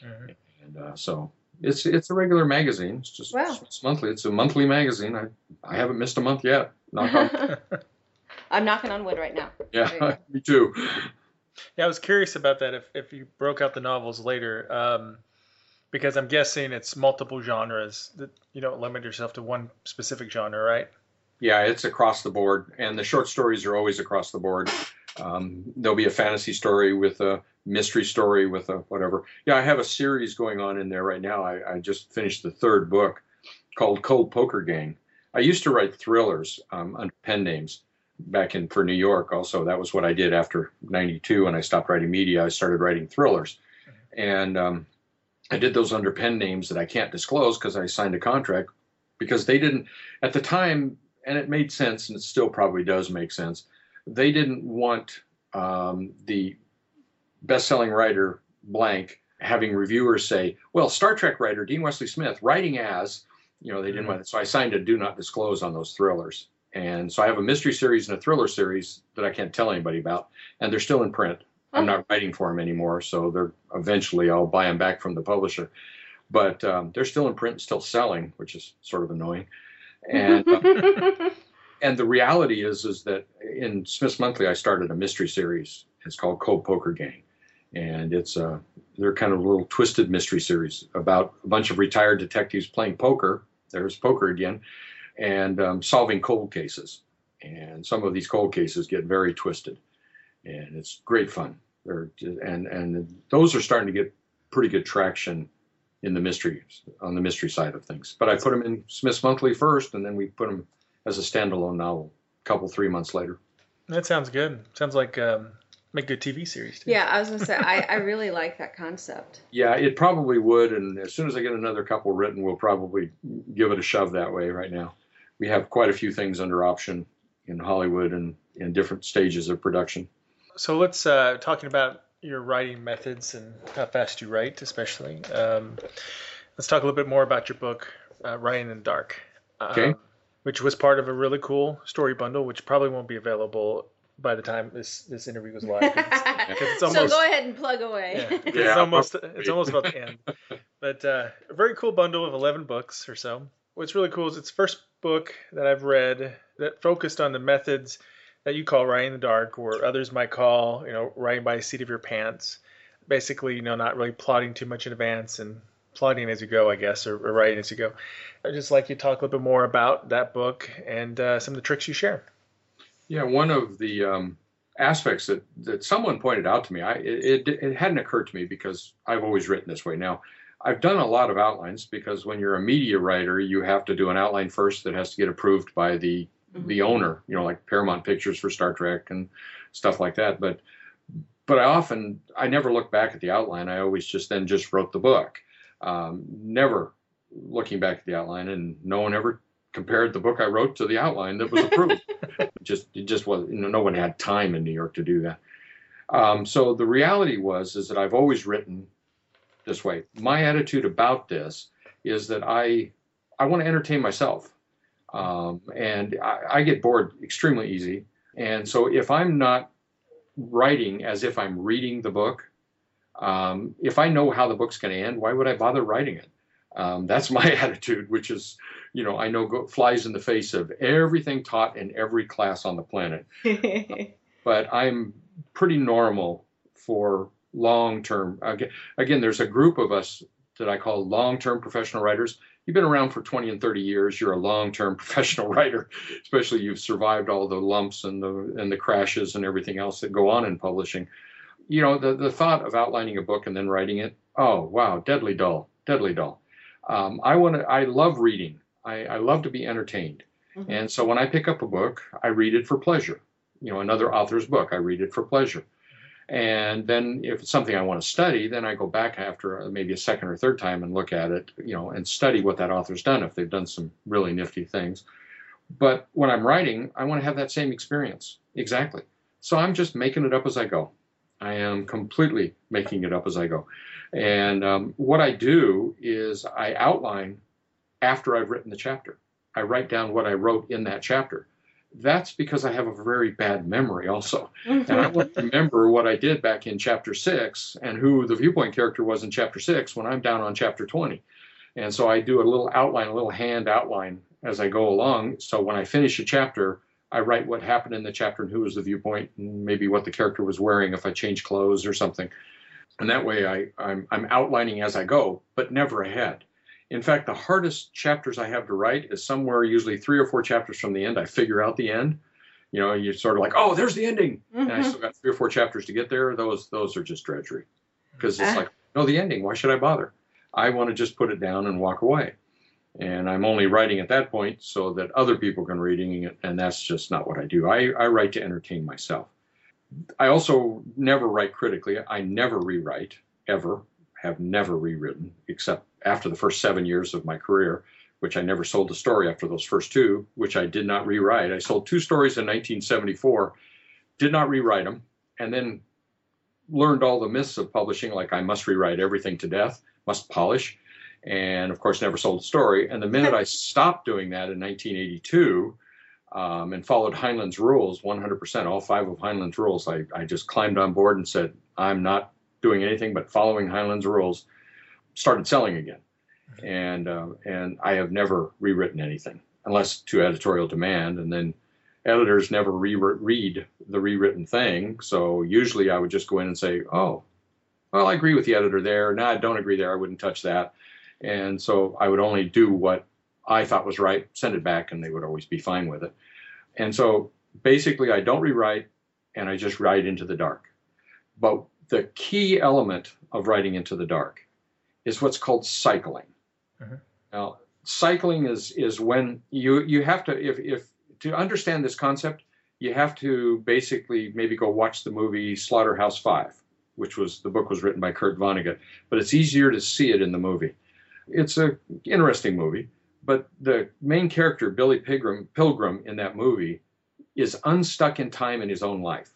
E: mm-hmm. and uh, so It's it's a regular magazine. It's just
D: Wow.
E: it's monthly. It's a monthly magazine. I I haven't missed a month yet. Knock on- (laughs)
D: I'm knocking on wood right now.
E: Yeah, (laughs) me too.
C: Yeah, I was curious about that. If if you broke out the novels later, um, because I'm guessing it's multiple genres that you don't limit yourself to one specific genre, right?
E: Yeah, it's across the board, and the short stories are always across the board. Um, there'll be a fantasy story with a mystery story with a whatever. Yeah, I have a series going on in there right now. I, I just finished the third book called Cold Poker Gang. I used to write thrillers um, under pen names back in for New York. Also, that was what I did after '92 when I stopped writing media. I started writing thrillers, and um, I did those under pen names that I can't disclose because I signed a contract because they didn't at the time, and it made sense, and it still probably does make sense. They didn't want um, the best-selling writer blank having reviewers say, "Well, Star Trek writer Dean Wesley Smith writing as," you know, they didn't want it. So I signed a do not disclose on those thrillers. And so I have a mystery series and a thriller series that I can't tell anybody about, and they're still in print. I'm not writing for them anymore, so they're eventually I'll buy them back from the publisher. But um, they're still in print, and still selling, which is sort of annoying. And uh, (laughs) and the reality is is that in Smith's Monthly I started a mystery series. It's called Cold Poker Gang, and it's a they're kind of a little twisted mystery series about a bunch of retired detectives playing poker. There's poker again, and um, solving cold cases. And some of these cold cases get very twisted, and it's great fun. And and those are starting to get pretty good traction in the mystery on the mystery side of things. But I put them in Smith's Monthly first, and then we put them as a standalone novel a couple three months later.
C: That sounds good. Sounds like um, make a good TV series. Too.
D: Yeah, I was gonna say I, I really like that concept. (laughs)
E: Yeah, it probably would. And as soon as I get another couple written, we'll probably give it a shove that way right now. We have quite a few things under option in Hollywood and in different stages of production.
C: So let's uh, talking about your writing methods and how fast you write, especially. Um, let's talk a little bit more about your book, uh, Writing in the Dark. um,
E: Okay.
C: Which was part of a really cool story bundle, which probably won't be available by the time this this interview goes live. 'cause it's- it's (laughs)
D: so go ahead and plug away.
C: yeah, (laughs) it's almost it's almost about the end. But uh, a very cool bundle of eleven books or so. What's really cool is it's the first book that I've read that focused on the methods that you call writing in the dark, or others might call, you know, writing by the seat of your pants. Basically, you know, not really plotting too much in advance and plotting as you go, I guess, or, or writing as you go. I'd just like you to talk a little bit more about that book and uh, some of the tricks you share.
E: Yeah, one of the um, aspects that, that someone pointed out to me, I, it, it, it hadn't occurred to me because I've always written this way. Now, I've done a lot of outlines because when you're a media writer, you have to do an outline first that has to get approved by the the owner, you know, like Paramount Pictures for Star Trek and stuff like that. But but I often I never look back at the outline. I always just then just wrote the book, um, never looking back at the outline, and no one ever compared the book I wrote to the outline that was approved. (laughs) Just it just was you know, no one had time in New York to do that. Um, so the reality was is that I've always written this way. My attitude about this is that I I want to entertain myself. Um, and I, I get bored extremely easy. And so if I'm not writing as if I'm reading the book, um, if I know how the book's going to end, why would I bother writing it? Um, that's (laughs) my attitude, which is, you know, I know go, flies in the face of everything taught in every class on the planet. (laughs) But I'm pretty normal for long term. Again, again, there's a group of us that I call long term professional writers you've been around for 20 and 30 years you're a long-term (laughs) professional writer especially you've survived all the lumps and the and the crashes and everything else that go on in publishing you know the, the thought of outlining a book and then writing it oh wow deadly dull deadly dull um, i want to i love reading I, I love to be entertained
D: Mhm.
E: and so when i pick up a book i read it for pleasure you know another author's book i read it for pleasure and then if it's something I want to study, then I go back after maybe a second or third time and look at it, you know, and study what that author's done if they've done some really nifty things. But when I'm writing, I want to have that same experience. Exactly. So I'm just making it up as I go. I am completely making it up as I go. And um, what I do is I outline after I've written the chapter. I write down what I wrote in that chapter. That's because I have a very bad memory also. And I want to remember what I did back in chapter six and who the viewpoint character was in chapter six when I'm down on chapter 20. And so I do a little outline, a little hand outline as I go along. So when I finish a chapter, I write what happened in the chapter and who was the viewpoint, and maybe what the character was wearing if I change clothes or something. And that way I, I'm, I'm outlining as I go, but never ahead. In fact, the hardest chapters I have to write is somewhere usually three or four chapters from the end. I figure out the end. You know, you're sort of like, oh, there's the ending, mm-hmm. and I still got three or four chapters to get there. Those those are just drudgery, because it's uh. like, no, the ending. Why should I bother? I want to just put it down and walk away and I'm only writing at that point so that other people can reading it, and that's just not what I do. I, I write to entertain myself. I also never write critically. I never rewrite ever. Have never rewritten except after the first seven years of my career, which I never sold a story after those first two, which I did not rewrite. I sold two stories in 1974, did not rewrite them, and then learned all the myths of publishing, like I must rewrite everything to death, must polish and of course never sold a story. And the minute I (laughs) stopped doing that in 1982 um, and followed Heinlein's rules 100%, all five of Heinlein's rules, I, I just climbed on board and said, I'm not doing anything but following Heinlein's rules, started selling again. And, uh, and I have never rewritten anything unless to editorial demand. And then editors never re- read the rewritten thing. So usually I would just go in and say, oh, well, I agree with the editor there. No, I don't agree there. I wouldn't touch that. And so I would only do what I thought was right, send it back, and they would always be fine with it. And so basically, I don't rewrite and I just write into the dark. But the key element of writing into the dark is what's called cycling. Mm-hmm. Now, cycling is is when you you have to if if to understand this concept, you have to basically maybe go watch the movie Slaughterhouse Five, which was the book was written by Kurt Vonnegut, but it's easier to see it in the movie. It's a interesting movie, but the main character, Billy Pilgrim, Pilgrim in that movie, is unstuck in time in his own life.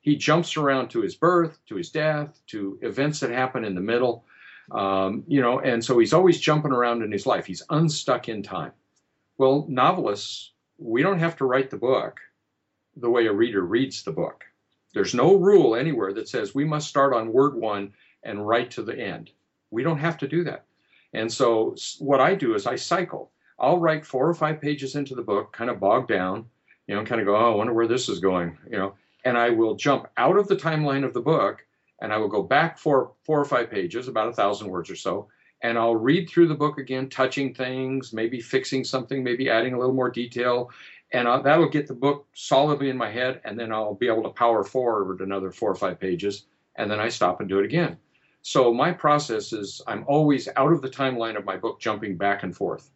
E: He jumps around to his birth, to his death, to events that happen in the middle, um, you know, and so he's always jumping around in his life. He's unstuck in time. Well, novelists, we don't have to write the book the way a reader reads the book. There's no rule anywhere that says we must start on word one and write to the end. We don't have to do that. And so what I do is I cycle. I'll write four or five pages into the book, kind of bog down, you know, kind of go, oh, I wonder where this is going, you know, and I will jump out of the timeline of the book and I will go back for four or five pages, about a thousand words or so, and I'll read through the book again, touching things, maybe fixing something, maybe adding a little more detail, and I'll, that'll get the book solidly in my head, and then I'll be able to power forward another four or five pages, and then I stop and do it again. So my process is I'm always out of the timeline of my book, jumping back and forth.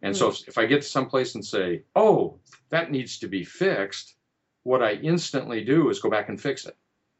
E: And mm. so if, if I get to some place and say, oh, that needs to be fixed, what I instantly do is go back and fix it.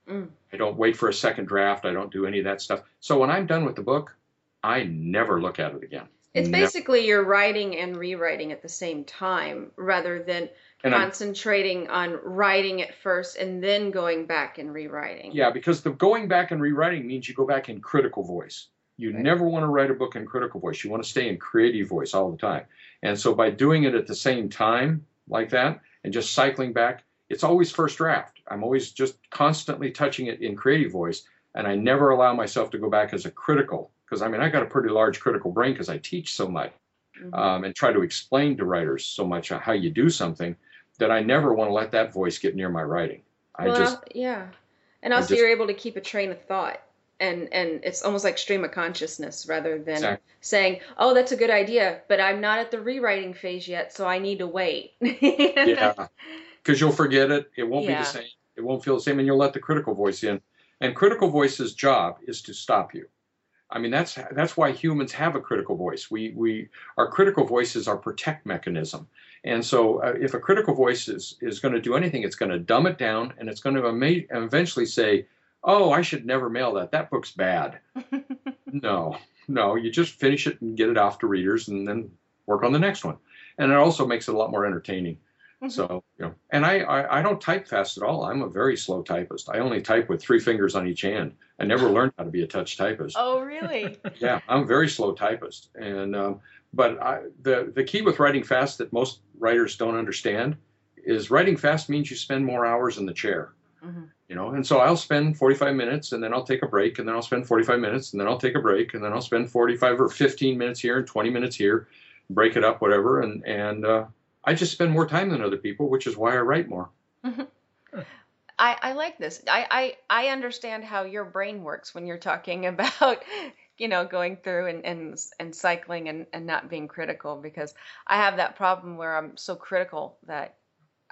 E: Mm. I don't wait for a second draft. I don't do any of that stuff. So when I'm done with the book, I never look at it again.
D: It's never. basically you're writing and rewriting at the same time rather than and concentrating I'm, on writing it first and then going back and rewriting.
E: Yeah, because the going back and rewriting means you go back in critical voice. You right. never want to write a book in critical voice. You want to stay in creative voice all the time. And so by doing it at the same time like that and just cycling back, it's always first draft. I'm always just constantly touching it in creative voice and I never allow myself to go back as a critical because I mean I got a pretty large critical brain because I teach so much mm-hmm. um, and try to explain to writers so much how you do something that I never want to let that voice get near my writing. I well, just
D: yeah, and also just, you're able to keep a train of thought, and and it's almost like stream of consciousness rather than exactly. saying, "Oh, that's a good idea," but I'm not at the rewriting phase yet, so I need to wait. (laughs)
E: yeah, because you'll forget it. It won't yeah. be the same. It won't feel the same, and you'll let the critical voice in. And critical voice's job is to stop you. I mean, that's that's why humans have a critical voice. We we our critical voice is our protect mechanism. And so, uh, if a critical voice is, is going to do anything, it's going to dumb it down and it's going to ama- eventually say, Oh, I should never mail that. That book's bad. (laughs) no, no, you just finish it and get it off to readers and then work on the next one. And it also makes it a lot more entertaining. Mm-hmm. So, you know, and I, I, I, don't type fast at all. I'm a very slow typist. I only type with three fingers on each hand. I never learned how to be a touch typist.
D: Oh, really? (laughs)
E: yeah, I'm a very slow typist. And, um, but I, the, the key with writing fast that most writers don't understand is writing fast means you spend more hours in the chair. Mm-hmm. you know and so i'll spend 45 minutes and then i'll take a break and then i'll spend 45 minutes and then i'll take a break and then i'll spend 45 or 15 minutes here and 20 minutes here break it up whatever and and uh, i just spend more time than other people which is why i write more. Mm-hmm.
D: I, I like this. I, I, I understand how your brain works when you're talking (laughs) about, you know, going through and, and, and cycling and, and not being critical because I have that problem where I'm so critical that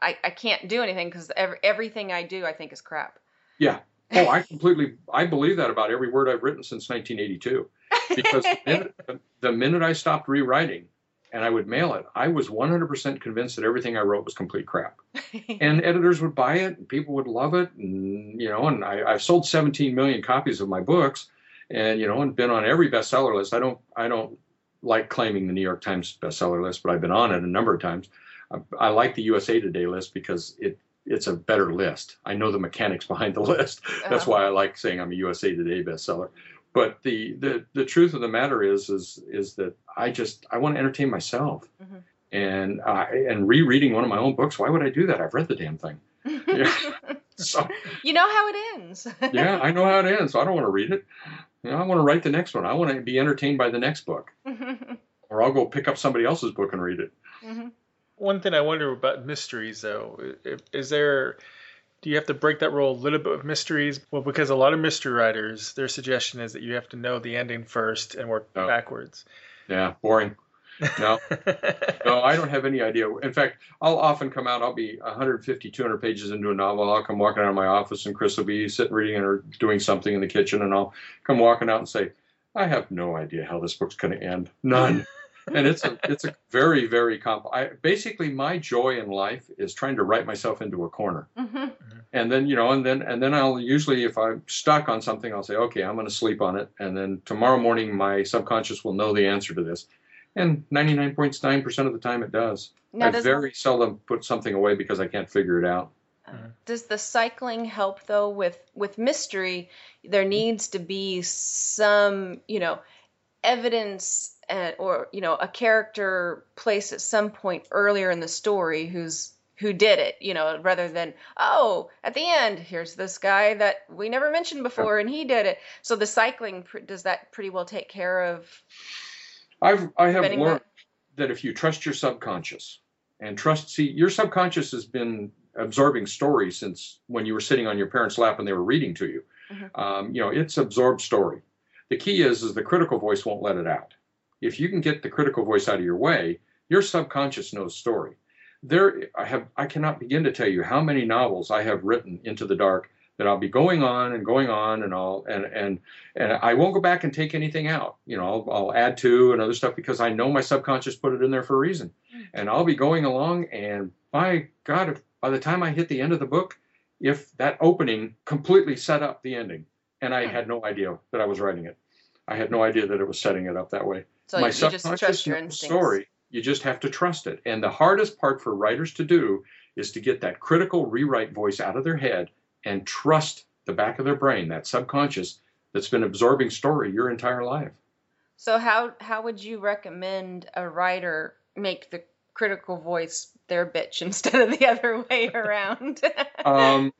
D: I, I can't do anything because every, everything I do I think is crap.
E: yeah. Oh i completely i believe that about every word i've written since 1982 because the minute, the minute i stopped rewriting and i would mail it. I was 100% convinced that everything i wrote was complete crap. (laughs) And editors would buy it and people would love it and you know and I, i've sold 17 million copies of my books and you know and been on every bestseller list. I don't i don't like claiming the new york times bestseller list but i've been on it a number of times. I, I like the usa today list because it it's a better list. I know the mechanics (laughs) behind the list. That's
D: Oh.
E: why i like saying i'm a usa today bestseller but the, the the truth of the matter is is is that i just i want to entertain myself.
D: Mhm.
E: and uh, and rereading one of my own books why would i do that? I've read the damn thing. Yeah. (laughs) (laughs) so
D: you know how it ends. (laughs)
E: yeah i know how it ends so i don't want to read it. You know, i want to write the next one. I want to be entertained by the next book. Or i'll go pick up somebody else's book and read it.
C: One thing I wonder about mysteries, though, is there, do you have to break that rule a little bit with mysteries? Well, because a lot of mystery writers, their suggestion is that you have to know the ending first and work
E: Oh.
C: backwards.
E: yeah boring no (laughs) no i don't have any idea in fact i'll often come out i'll be 150 200 pages into a novel i'll come walking out of my office and Kris will be sitting reading or doing something in the kitchen and i'll come walking out and say i have no idea how this book's going to end none (laughs) and it's a it's a very very comp I, basically my joy in life is trying to write myself into a corner.
D: Mhm.
E: and then you know and then and then i'll usually if i'm stuck on something i'll say okay i'm going to sleep on it. And then tomorrow morning my subconscious will know the answer to this. And 99.9% of the time it does.
D: Now,
E: i
D: does,
E: very seldom put something away because i can't figure it out.
D: Does the cycling help though with with mystery? There needs to be some, you know, evidence and, or you know a character placed at some point earlier in the story who's who did it you know rather than oh at the end here's this guy that we never mentioned before and he did it. So the cycling does that pretty well take care of
E: i've i have learned that if you trust your subconscious and trust see your subconscious has been absorbing story since when you were sitting on your parents lap and they were reading to you.
D: Mhm.
E: um, you know it's absorbed story. The key is is the critical voice won't let it out if you can get the critical voice out of your way your subconscious knows story. There i have i cannot begin to tell you how many novels i have written into the dark that i'll be going on and going on and i'll and and and i won't go back and take anything out. You know i'll, I'll add to and other stuff because i know my subconscious put it in there for a reason. And i'll be going along and by god if by the time i hit the end of the book if that opening completely set up the ending and i
D: Hmm.
E: had no idea that i was writing it i had no idea that it was setting it up that way.
D: So
E: my
D: you just
E: subconscious
D: trust your instincts.
E: story. You just have to trust it. And the hardest part for writers to do is to get that critical rewrite voice out of their head and trust the back of their brain that subconscious that's been absorbing story your entire life.
D: So how how would you recommend a writer make the critical voice their bitch (laughs) instead of the other way (laughs) around?
E: Um,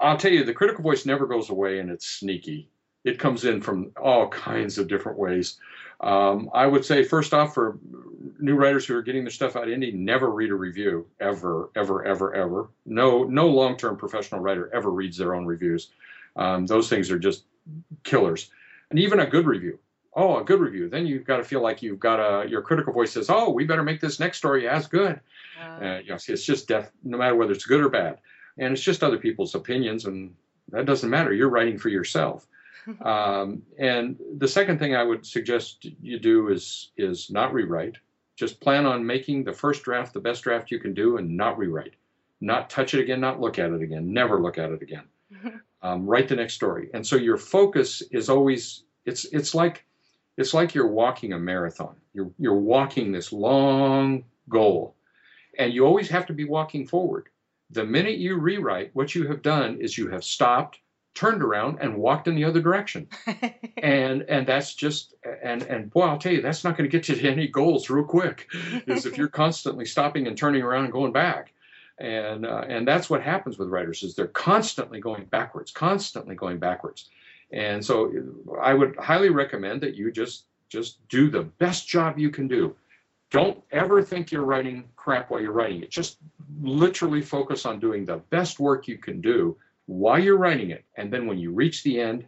E: I'll tell you, the critical voice never goes away, and it's sneaky. It comes in from all kinds of different ways. Um, I would say, first off, for new writers who are getting their stuff out indie, never read a review ever, ever, ever, ever. No, no long-term professional writer ever reads their own reviews. Um, those things are just killers. And even a good review. Oh, a good review. Then you've got to feel like you've got a your critical voice says, "Oh, we better make this next story as good."
D: Uh,
E: Uh, you know, it's just death, no matter whether it's good or bad, and it's just other people's opinions, and that doesn't matter. You're writing for yourself. Um, and the second thing I would suggest you do is is not rewrite. Just plan on making the first draft the best draft you can do, and not rewrite. Not touch it again. Not look at it again. Never look at it again. (laughs) Um, write the next story. And so your focus is always it's it's like it's like you're walking a marathon. You're you're walking this long goal and you always have to be walking forward. The minute you rewrite, what you have done is you have stopped, turned around, and walked in the other direction. (laughs) and and that's just and and boy, I'll tell you, that's not going to get you to any goals real quick. Is if you're constantly stopping and turning around and going back. and uh, and that's what happens with writers is they're constantly going backwards, constantly going backwards. And so I would highly recommend that you just just do the best job you can do. Don't ever think you're writing crap while you're writing it. Just literally focus on doing the best work you can do while you're writing it. And then when you reach the end,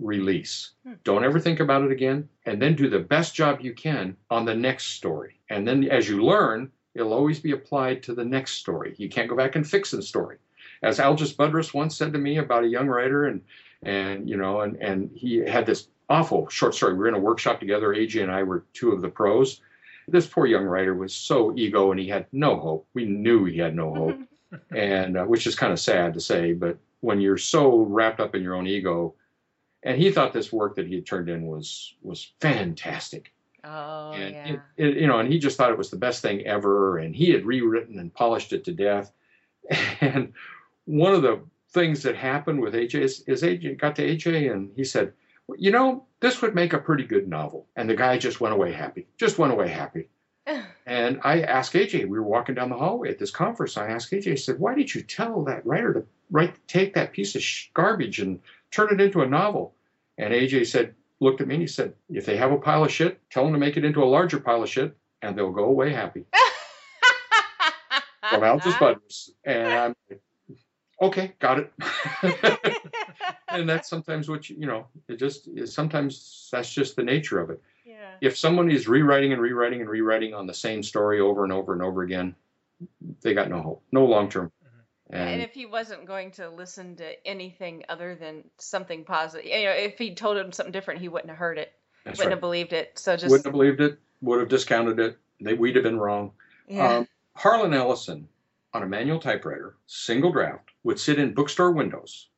E: release. Hmm. Don't ever think about it again. And then do the best job you can on the next story. And then as you learn, it'll always be applied to the next story. You can't go back and fix the story. As Algis Budrys once said to me about a young writer, and and you know, and and he had this awful short story. We were in a workshop together. AJ and I were two of the pros. This poor young writer was so ego, and he had no hope. We knew he had no hope, (laughs) and uh, which is kind of sad to say. But when you're so wrapped up in your own ego, and he thought this work that he had turned in was was fantastic.
D: Oh
E: and
D: yeah.
E: It, it, you know, and he just thought it was the best thing ever, and he had rewritten and polished it to death. (laughs) And one of the things that happened with AJ is, is AJ got to AJ and he said, you know, this would make a pretty good novel. And the guy just went away happy, just went away happy. (laughs) and I asked AJ, we were walking down the hallway at this conference. I asked AJ, I said, why did you tell that writer to write, take that piece of sh- garbage and turn it into a novel? And AJ said, looked at me and he said, if they have a pile of shit, tell them to make it into a larger pile of shit and they'll go away happy. From Algis Budrys. And I'm like, okay, got it. (laughs) and that's sometimes what you, you know, it just is sometimes that's just the nature of it.
D: yeah.
E: If someone is rewriting and rewriting and rewriting on the same story over and over and over again, they got no hope, no long term.
D: And
E: And
D: if he wasn't going to listen to anything other than something positive, you know, if he told him something different, he wouldn't have heard it, wouldn't
E: right.
D: have believed it. So just
E: Wouldn't have believed it, would have discounted it. They, we'd have been wrong.
D: yeah.
E: Um, Harlan Ellison on a manual typewriter, single draft, would sit in bookstore windows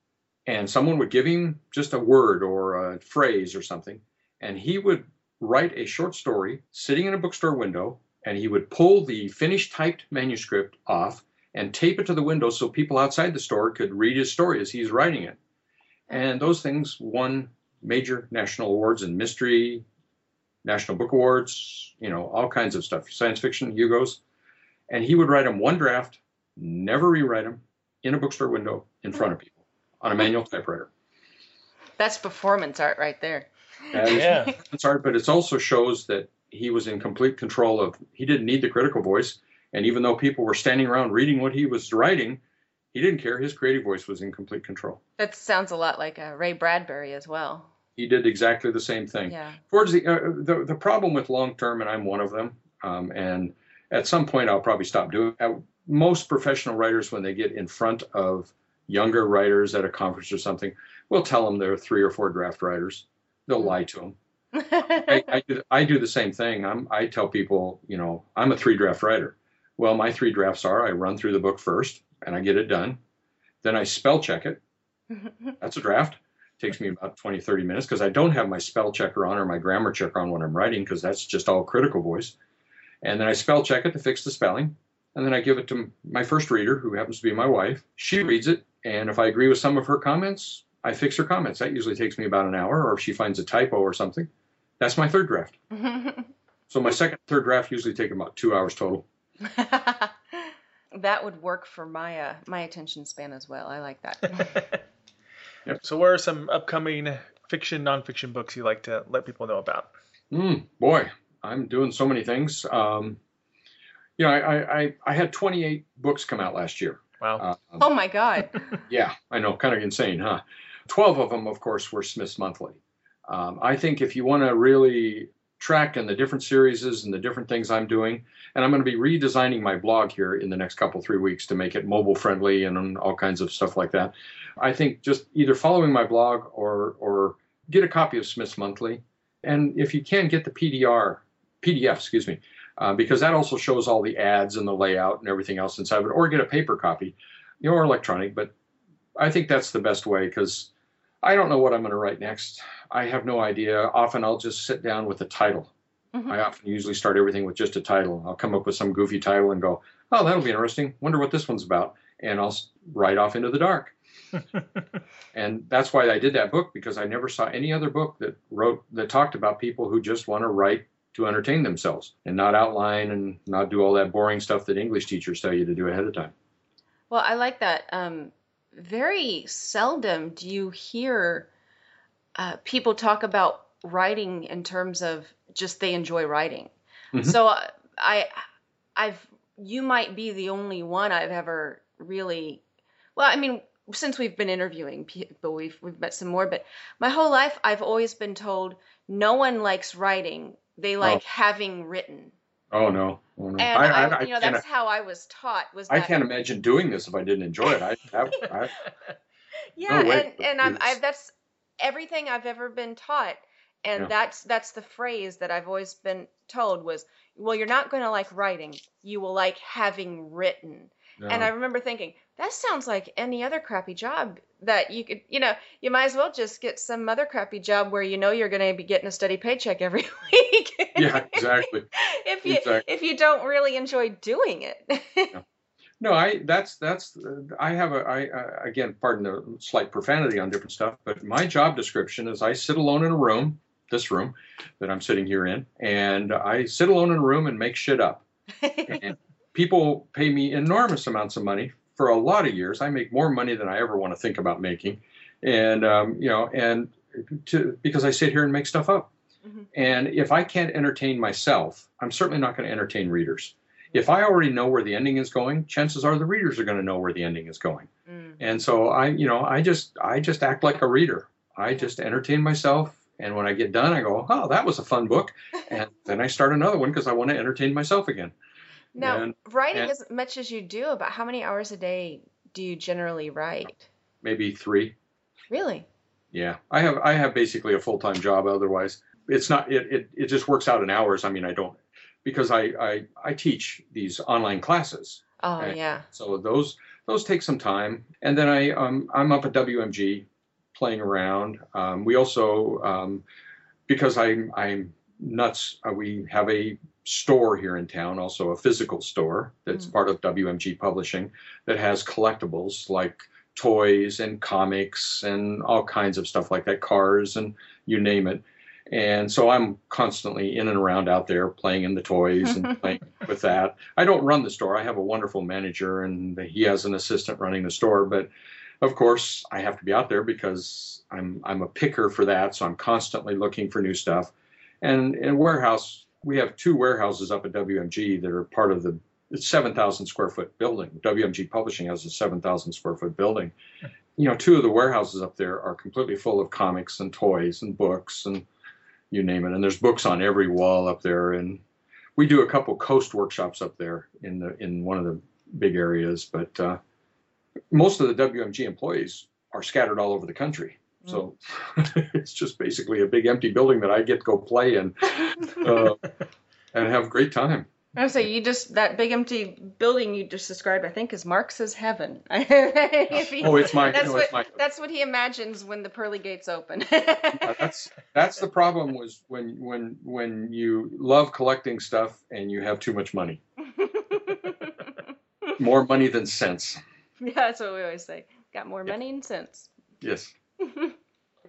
E: and someone would give him just a word or a phrase or something, and he would write a short story sitting in a bookstore window, and he would pull the finished typed manuscript off and tape it to the window so people outside the store could read his story as he's writing it. And those things won major national awards in mystery, National Book Awards, you know, all kinds of stuff, science fiction, Hugo's. And he would write them one draft, never rewrite them, in a bookstore window in front of people on a manual typewriter.
D: That's performance art right there.
E: That is
C: Yeah.
E: it's art, but it also shows that he was in complete control of. He didn't need the critical voice, and even though people were standing around reading what he was writing, he didn't care. His creative voice was in complete control.
D: That sounds a lot like uh, Ray Bradbury as well.
E: He did exactly the same thing.
D: Yeah.
E: Towards the uh, the, the problem with long term, and I'm one of them, um, and at some point I'll probably stop doing. Uh, most professional writers, when they get in front of younger writers at a conference or something, will tell them they're three or four draft writers. They'll lie to them. (laughs) I, I, do, I do the same thing. I'm, I tell people, you know, I'm a three draft writer. Well, my three drafts are I run through the book first and I get it done. Then I spell check it. (laughs) That's a draft. Takes me about 20, 30 minutes because I don't have my spell checker on or my grammar checker on when I'm writing because that's just all critical voice. And then I spell check it to fix the spelling. And then I give it to my first reader, who happens to be my wife. She reads it. And if I agree with some of her comments, I fix her comments. That usually takes me about an hour. Or if she finds a typo or something, that's my third draft. (laughs) So my second, third draft usually take about two hours total. (laughs)
D: that would work for my uh, my attention span as well. I like that. (laughs)
C: So, what are some upcoming fiction, nonfiction books you like to let people know about?
E: Mm, boy, I'm doing so many things. Um, you know, I, I, I had 28 books come out last year.
C: Wow.
E: Uh,
D: oh my god. (laughs)
E: yeah, I know, kind of insane, huh? 12 of them, of course, were Smith's Monthly. Um, I think if you want to really track and the different series and the different things I'm doing, and I'm going to be redesigning my blog here in the next couple, three weeks to make it mobile friendly and all kinds of stuff like that. I think just either following my blog or, or get a copy of Smith's Monthly. And if you can, get the PDR, PDF, excuse me, uh, because that also shows all the ads and the layout and everything else inside of it, or get a paper copy, you know, or electronic. But I think that's the best way because I don't know what I'm going to write next. I have no idea. Often I'll just sit down with a title.
D: Mhm.
E: I often usually start everything with just a title. I'll come up with some goofy title and go, oh, that'll be interesting. Wonder what this one's about. And I'll write off into the dark. (laughs) and that's why I did that book because I never saw any other book that wrote that talked about people who just want to write to entertain themselves and not outline and not do all that boring stuff that English teachers tell you to do ahead of time.
D: Well, I like that. Um, very seldom do you hear uh, people talk about writing in terms of just they enjoy writing.
E: Mhm.
D: So uh, I, I've you might be the only one I've ever really. Well, I mean, since we've been interviewing people, we've we've met some more. But my whole life, I've always been told no one likes writing; they like having written.
E: Oh no, oh, no.
D: And
E: I,
D: I,
E: I,
D: you know,
E: can't,
D: that's how I was taught. Was
E: I can't imagine doing this if I didn't enjoy it. I, I, I (laughs)
D: Yeah,
E: No
D: and and I'm I, that's everything I've ever been taught, and
E: Yeah.
D: that's that's the phrase that I've always been told was, well, you're not going to like writing, you will like having written. And I remember thinking that sounds like any other crappy job that you could, you know, you might as well just get some other crappy job where you know you're going to be getting a steady paycheck every (laughs) week.
E: yeah, exactly. (laughs)
D: if you
E: exactly.
D: if you don't really enjoy doing it.
E: No, I that's that's uh, I have a I uh, again pardon the slight profanity on different stuff, but my job description is I sit alone in a room, this room that I'm sitting here in, and I sit alone in a room and make shit up. And (laughs) people pay me enormous amounts of money for a lot of years. I make more money than I ever want to think about making, and um, you know, and to because I sit here and make stuff up.
D: Mhm.
E: And if I can't entertain myself, I'm certainly not going to entertain readers. If I already know where the ending is going, chances are the readers are going to know where the ending is going.
D: Mm.
E: And so I, you know, I just I just act like a reader. I just entertain myself, and when I get done, I go, "Oh, that was a fun book," (laughs) and then I start another one because I want to entertain myself again.
D: Now,
E: And-
D: writing
E: and-
D: as much as you do, about how many hours a day do you generally write?
E: Maybe three.
D: Really?
E: Yeah, I have I have basically a full time job. Otherwise, it's not it, it it just works out in hours. I mean, I don't because I I, I teach these online classes,
D: Oh, yeah.
E: so those those take some time. And then I um I'm up at WMG playing around. Um, we also um, because I'm I'm nuts. Uh, we have a store here in town, also a physical store that's
D: Mm.
E: part of WMG Publishing that has collectibles like toys and comics and all kinds of stuff like that, cars and you name it. And so I'm constantly in and around out there playing in the toys and (laughs) playing with that. I don't run the store. I have a wonderful manager and he has an assistant running the store, but of course I have to be out there because I'm I'm a picker for that, so I'm constantly looking for new stuff. And in warehouse, we have two warehouses up at WMG that are part of the 7,000 square foot building. WMG Publishing has a 7,000 square foot building. You know, two of the warehouses up there are completely full of comics and toys and books and you name it. And there's books on every wall up there. And we do a couple coast workshops up there in the in one of the big areas. But uh, most of the WMG employees are scattered all over the country. So (laughs) it's just basically a big empty building that I get to go play in (laughs) uh, and have a great time.
D: I say you just that big empty building you just described. I think is Marx's heaven. (laughs) He-
E: Oh, it's my-
D: That's
E: no,
D: what
E: it's my-
D: that's what he imagines when the pearly gates open.
E: Uh, that's that's the problem was when when when you love collecting stuff and you have too much money more money than sense
D: yeah, that's what we always say. Got more money and sense.
E: yes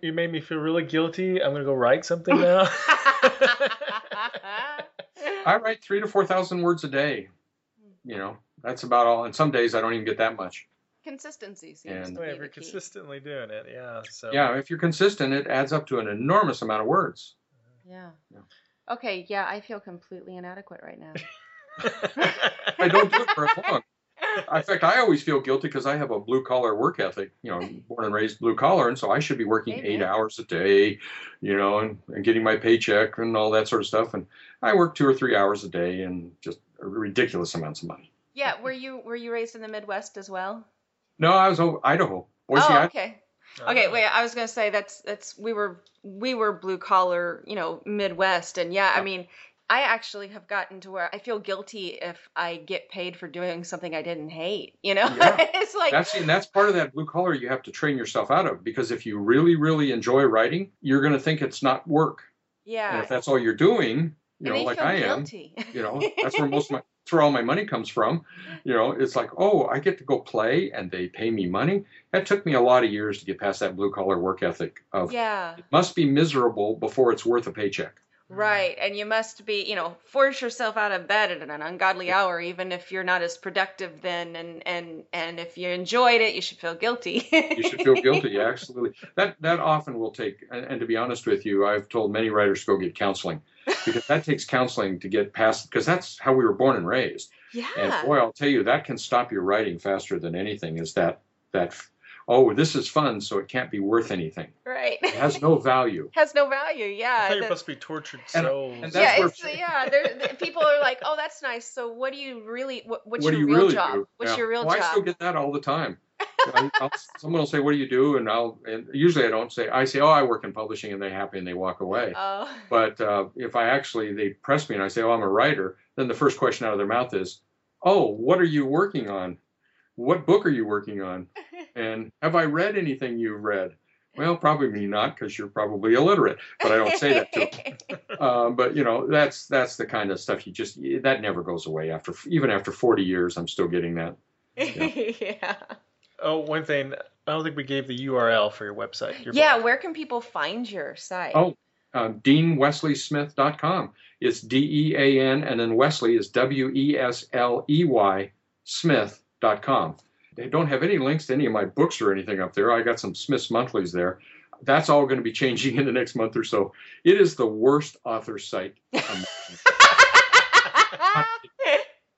C: You made me feel really guilty. I'm gonna go write something now. (laughs)
E: i write three to four thousand words a day you know that's about all and some days i don't even get that much
D: Consistency seems
E: And-
D: to be
C: if you're
D: the key.
C: consistently doing it, yeah. So
E: yeah if you're consistent it adds up to an enormous amount of words uh-huh.
D: Yeah.
E: Yeah.
D: Okay. Yeah, I feel completely inadequate right now. (laughs)
E: i don't do it for long in fact i always feel guilty because i have a blue collar work ethic you know born and raised blue collar and so i should be working eight hours a day you know and, and getting my paycheck and all that sort of stuff and i work two or three hours a day and just ridiculous amounts of money
D: Yeah. Were you were you raised in the Midwest as well?
E: no i was over idaho boise
D: oh,
E: Idaho.
D: okay. Oh. Okay, wait. I was gonna say that's that's we were we were blue collar, you know, Midwest, and yeah, I mean, I actually have gotten to where I feel guilty if I get paid for doing something I didn't hate. You know,
E: Yeah. (laughs)
D: it's like
E: that's and that's part of that blue collar you have to train yourself out of because if you really really enjoy writing you're going to think it's not work
D: Yeah.
E: and if that's all you're doing you
D: and
E: know like i am
D: guilty.
E: you know (laughs) that's where most of my that's where all my money comes from you know it's like oh i get to go play and they pay me money that took me a lot of years to get past that blue collar work ethic of
D: yeah.
E: it must be miserable before it's worth a paycheck
F: Right, and you must be, you know, force yourself out of bed at an ungodly hour, even if you're not as productive then, and and and if you enjoyed it, you should feel guilty.
E: you should feel guilty. (laughs) Yeah, absolutely. That that often will take. And, and, to be honest with you, I've told many writers to go get counseling because that takes counseling to get past. Because that's how we were born and raised.
F: Yeah.
E: And boy, I'll tell you, that can stop your writing faster than anything. Is that that oh, this is fun, so it can't be worth anything.
F: Right.
E: It has no value. (laughs)
F: has no value. Yeah.
C: I thought you're supposed to be tortured souls.
E: And, and
F: yeah,
E: where,
F: it's, yeah. There, people are like, "Oh, that's nice. So, what do you really? What, what's
E: what
F: your
E: do you
F: real
E: really
F: job?
E: Do?
F: What's
E: yeah.
F: your real
E: well,
F: job?"
E: I still get that all the time. (laughs) I, I'll, someone will say, "What do you do?" And I'll and usually I don't say. I say, "Oh, I work in publishing," and they're happy and they walk away.
F: Oh. (laughs)
E: But uh, if I actually they press me and I say, "Oh, I'm a writer," then the first question out of their mouth is, "Oh, what are you working on? What book are you working on? (laughs) And have I read anything you've read?" Well, (laughs) probably not because you're probably illiterate, but I don't say that to. (laughs) Um, but you know, that's that's the kind of stuff you just that never goes away. After even after 40 years, I'm still getting that.
F: Yeah. yeah.
C: Oh, one thing. I don't think we gave the URL for your website. Your
F: yeah,
C: blog.
F: where can people find your site?
E: Oh, uh, DeanWesleySmith.com. It's D E A N, and then Wesley is W E S L E Y Smith.com. They don't have any links to any of my books or anything up there. I got some Smith's monthlies there. That's all going to be changing in the next month or so. It is the worst author site.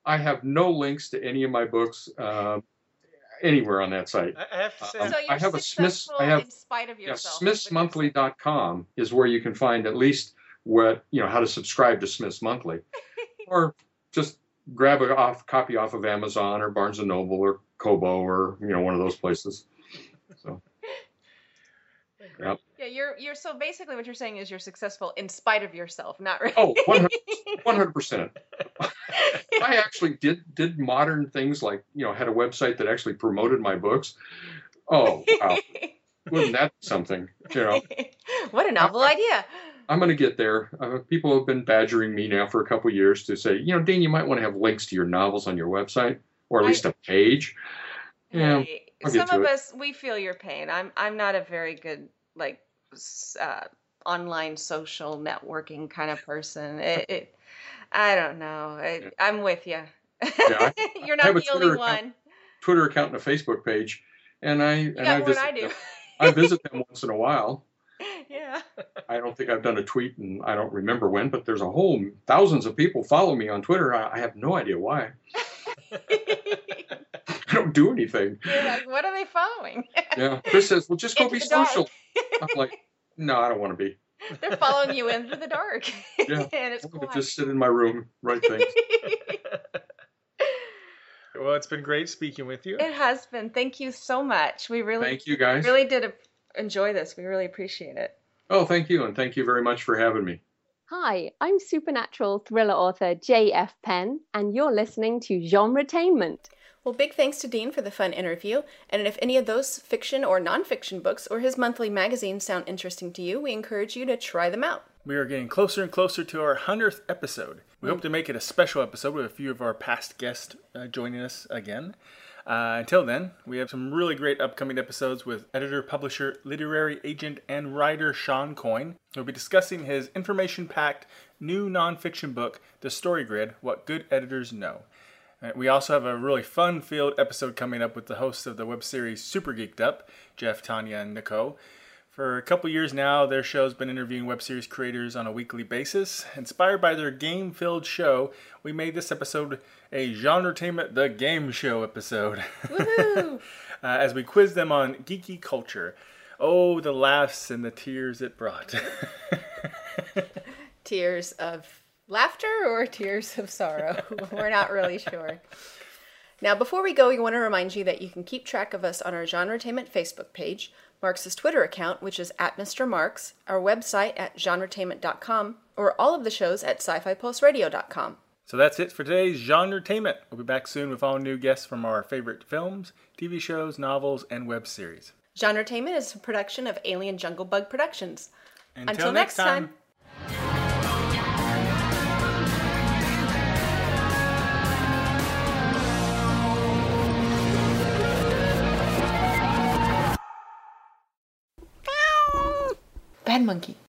E: I have no links to any of my books uh, anywhere on that site.
C: I have to say,
E: Um,
F: so you're
E: I have a Smith's-
F: successful
E: I have-
F: in spite of
E: Yeah,
F: yourself.
E: smithsmonthly.com is where you can find at least what you know how to subscribe to Smith's Monthly, (laughs) or just grab a off copy off of Amazon or Barnes and Noble or Kobo or you know one of those places. So (laughs) yeah.
F: Yeah, you're you're so basically what you're saying is you're successful in spite of yourself, not really.
E: Oh, 100 (laughs) percent. (laughs) I actually did did modern things like you know had a website that actually promoted my books. Oh wow, wouldn't that be something? You know.
F: what a novel idea.
E: I'm going to get there. Uh, people have been badgering me now for a couple years to say, you know, Dean, you might want to have links to your novels on your website, or at
F: I-
E: least a page. Yeah,
F: Hey, some of
E: it.
F: us we feel your pain. I'm I'm not a very good like uh, online social networking kind of person. It, (laughs) it I don't know. I, I'm with you.
E: I- (laughs)
F: You're
E: I have
F: not the only
E: account.
F: one.
E: Twitter account and a Facebook page, and I
F: You
E: and I visit
F: I do.
E: I (laughs) visit them once in a while. (laughs)
F: yeah.
E: I don't think I've done a tweet, and I don't remember when, but there's a whole thousands of people follow me on Twitter. I, I have no idea why. (laughs) I don't do anything.
F: You're like, what are they following?
E: Yeah, Kris says, "Well, just go
F: Into
E: be social." (laughs) I'm like, "No, I don't want to be.
F: They're following you into the dark.
E: Yeah.
F: and it's
E: I want to
F: quiet.
E: just sit in my room, write things."
C: well, it's been great speaking with you.
F: It has been. Thank you so much. We really,
E: Thank you, guys.
F: really did a- enjoy this. We really appreciate it.
E: Oh, thank you, and thank you very much for having me.
G: Hi, I'm supernatural thriller author J.F. Penn, and you're listening to Genre Genretainment.
D: Well, big thanks to Dean for the fun interview. And if any of those fiction or nonfiction books or his monthly magazine sound interesting to you, we encourage you to try them out.
C: We are getting closer and closer to our 100th episode. We hope to make it a special episode with a few of our past guests uh, joining us again. Uh, until then, we have some really great upcoming episodes with editor, publisher, literary agent, and writer Shawn Coyne. We'll be discussing his information packed new nonfiction book, The Story Grid What Good Editors Know. Uh, We also have a really fun field episode coming up with the hosts of the web series Super Geeked Up, Jeff, Tanya, and Nicole. For a couple years now, their show's been interviewing web series creators on a weekly basis. Inspired by their game filled show, we made this episode a Genretainment The Game Show episode. (laughs) uh, as we quiz them on geeky culture. Oh, the laughs and the tears it brought. (laughs)
D: Tears of laughter or tears of sorrow? (laughs) We're not really sure. Now, before we go, we want to remind you that you can keep track of us on our Genretainment Facebook page, Mark's Twitter account, which is at Mr. Marks, our website at genretainment.com, or all of the shows at sci-fi-pulseradio.com.
C: So that's it for today's Genretainment. We'll be back soon with all new guests from our favorite films, TV shows, novels, and web series.
D: Genretainment is a production of Alien Jungle Bug Productions.
C: Until,
D: Until
C: next
D: next
C: time.
D: time. Monkey.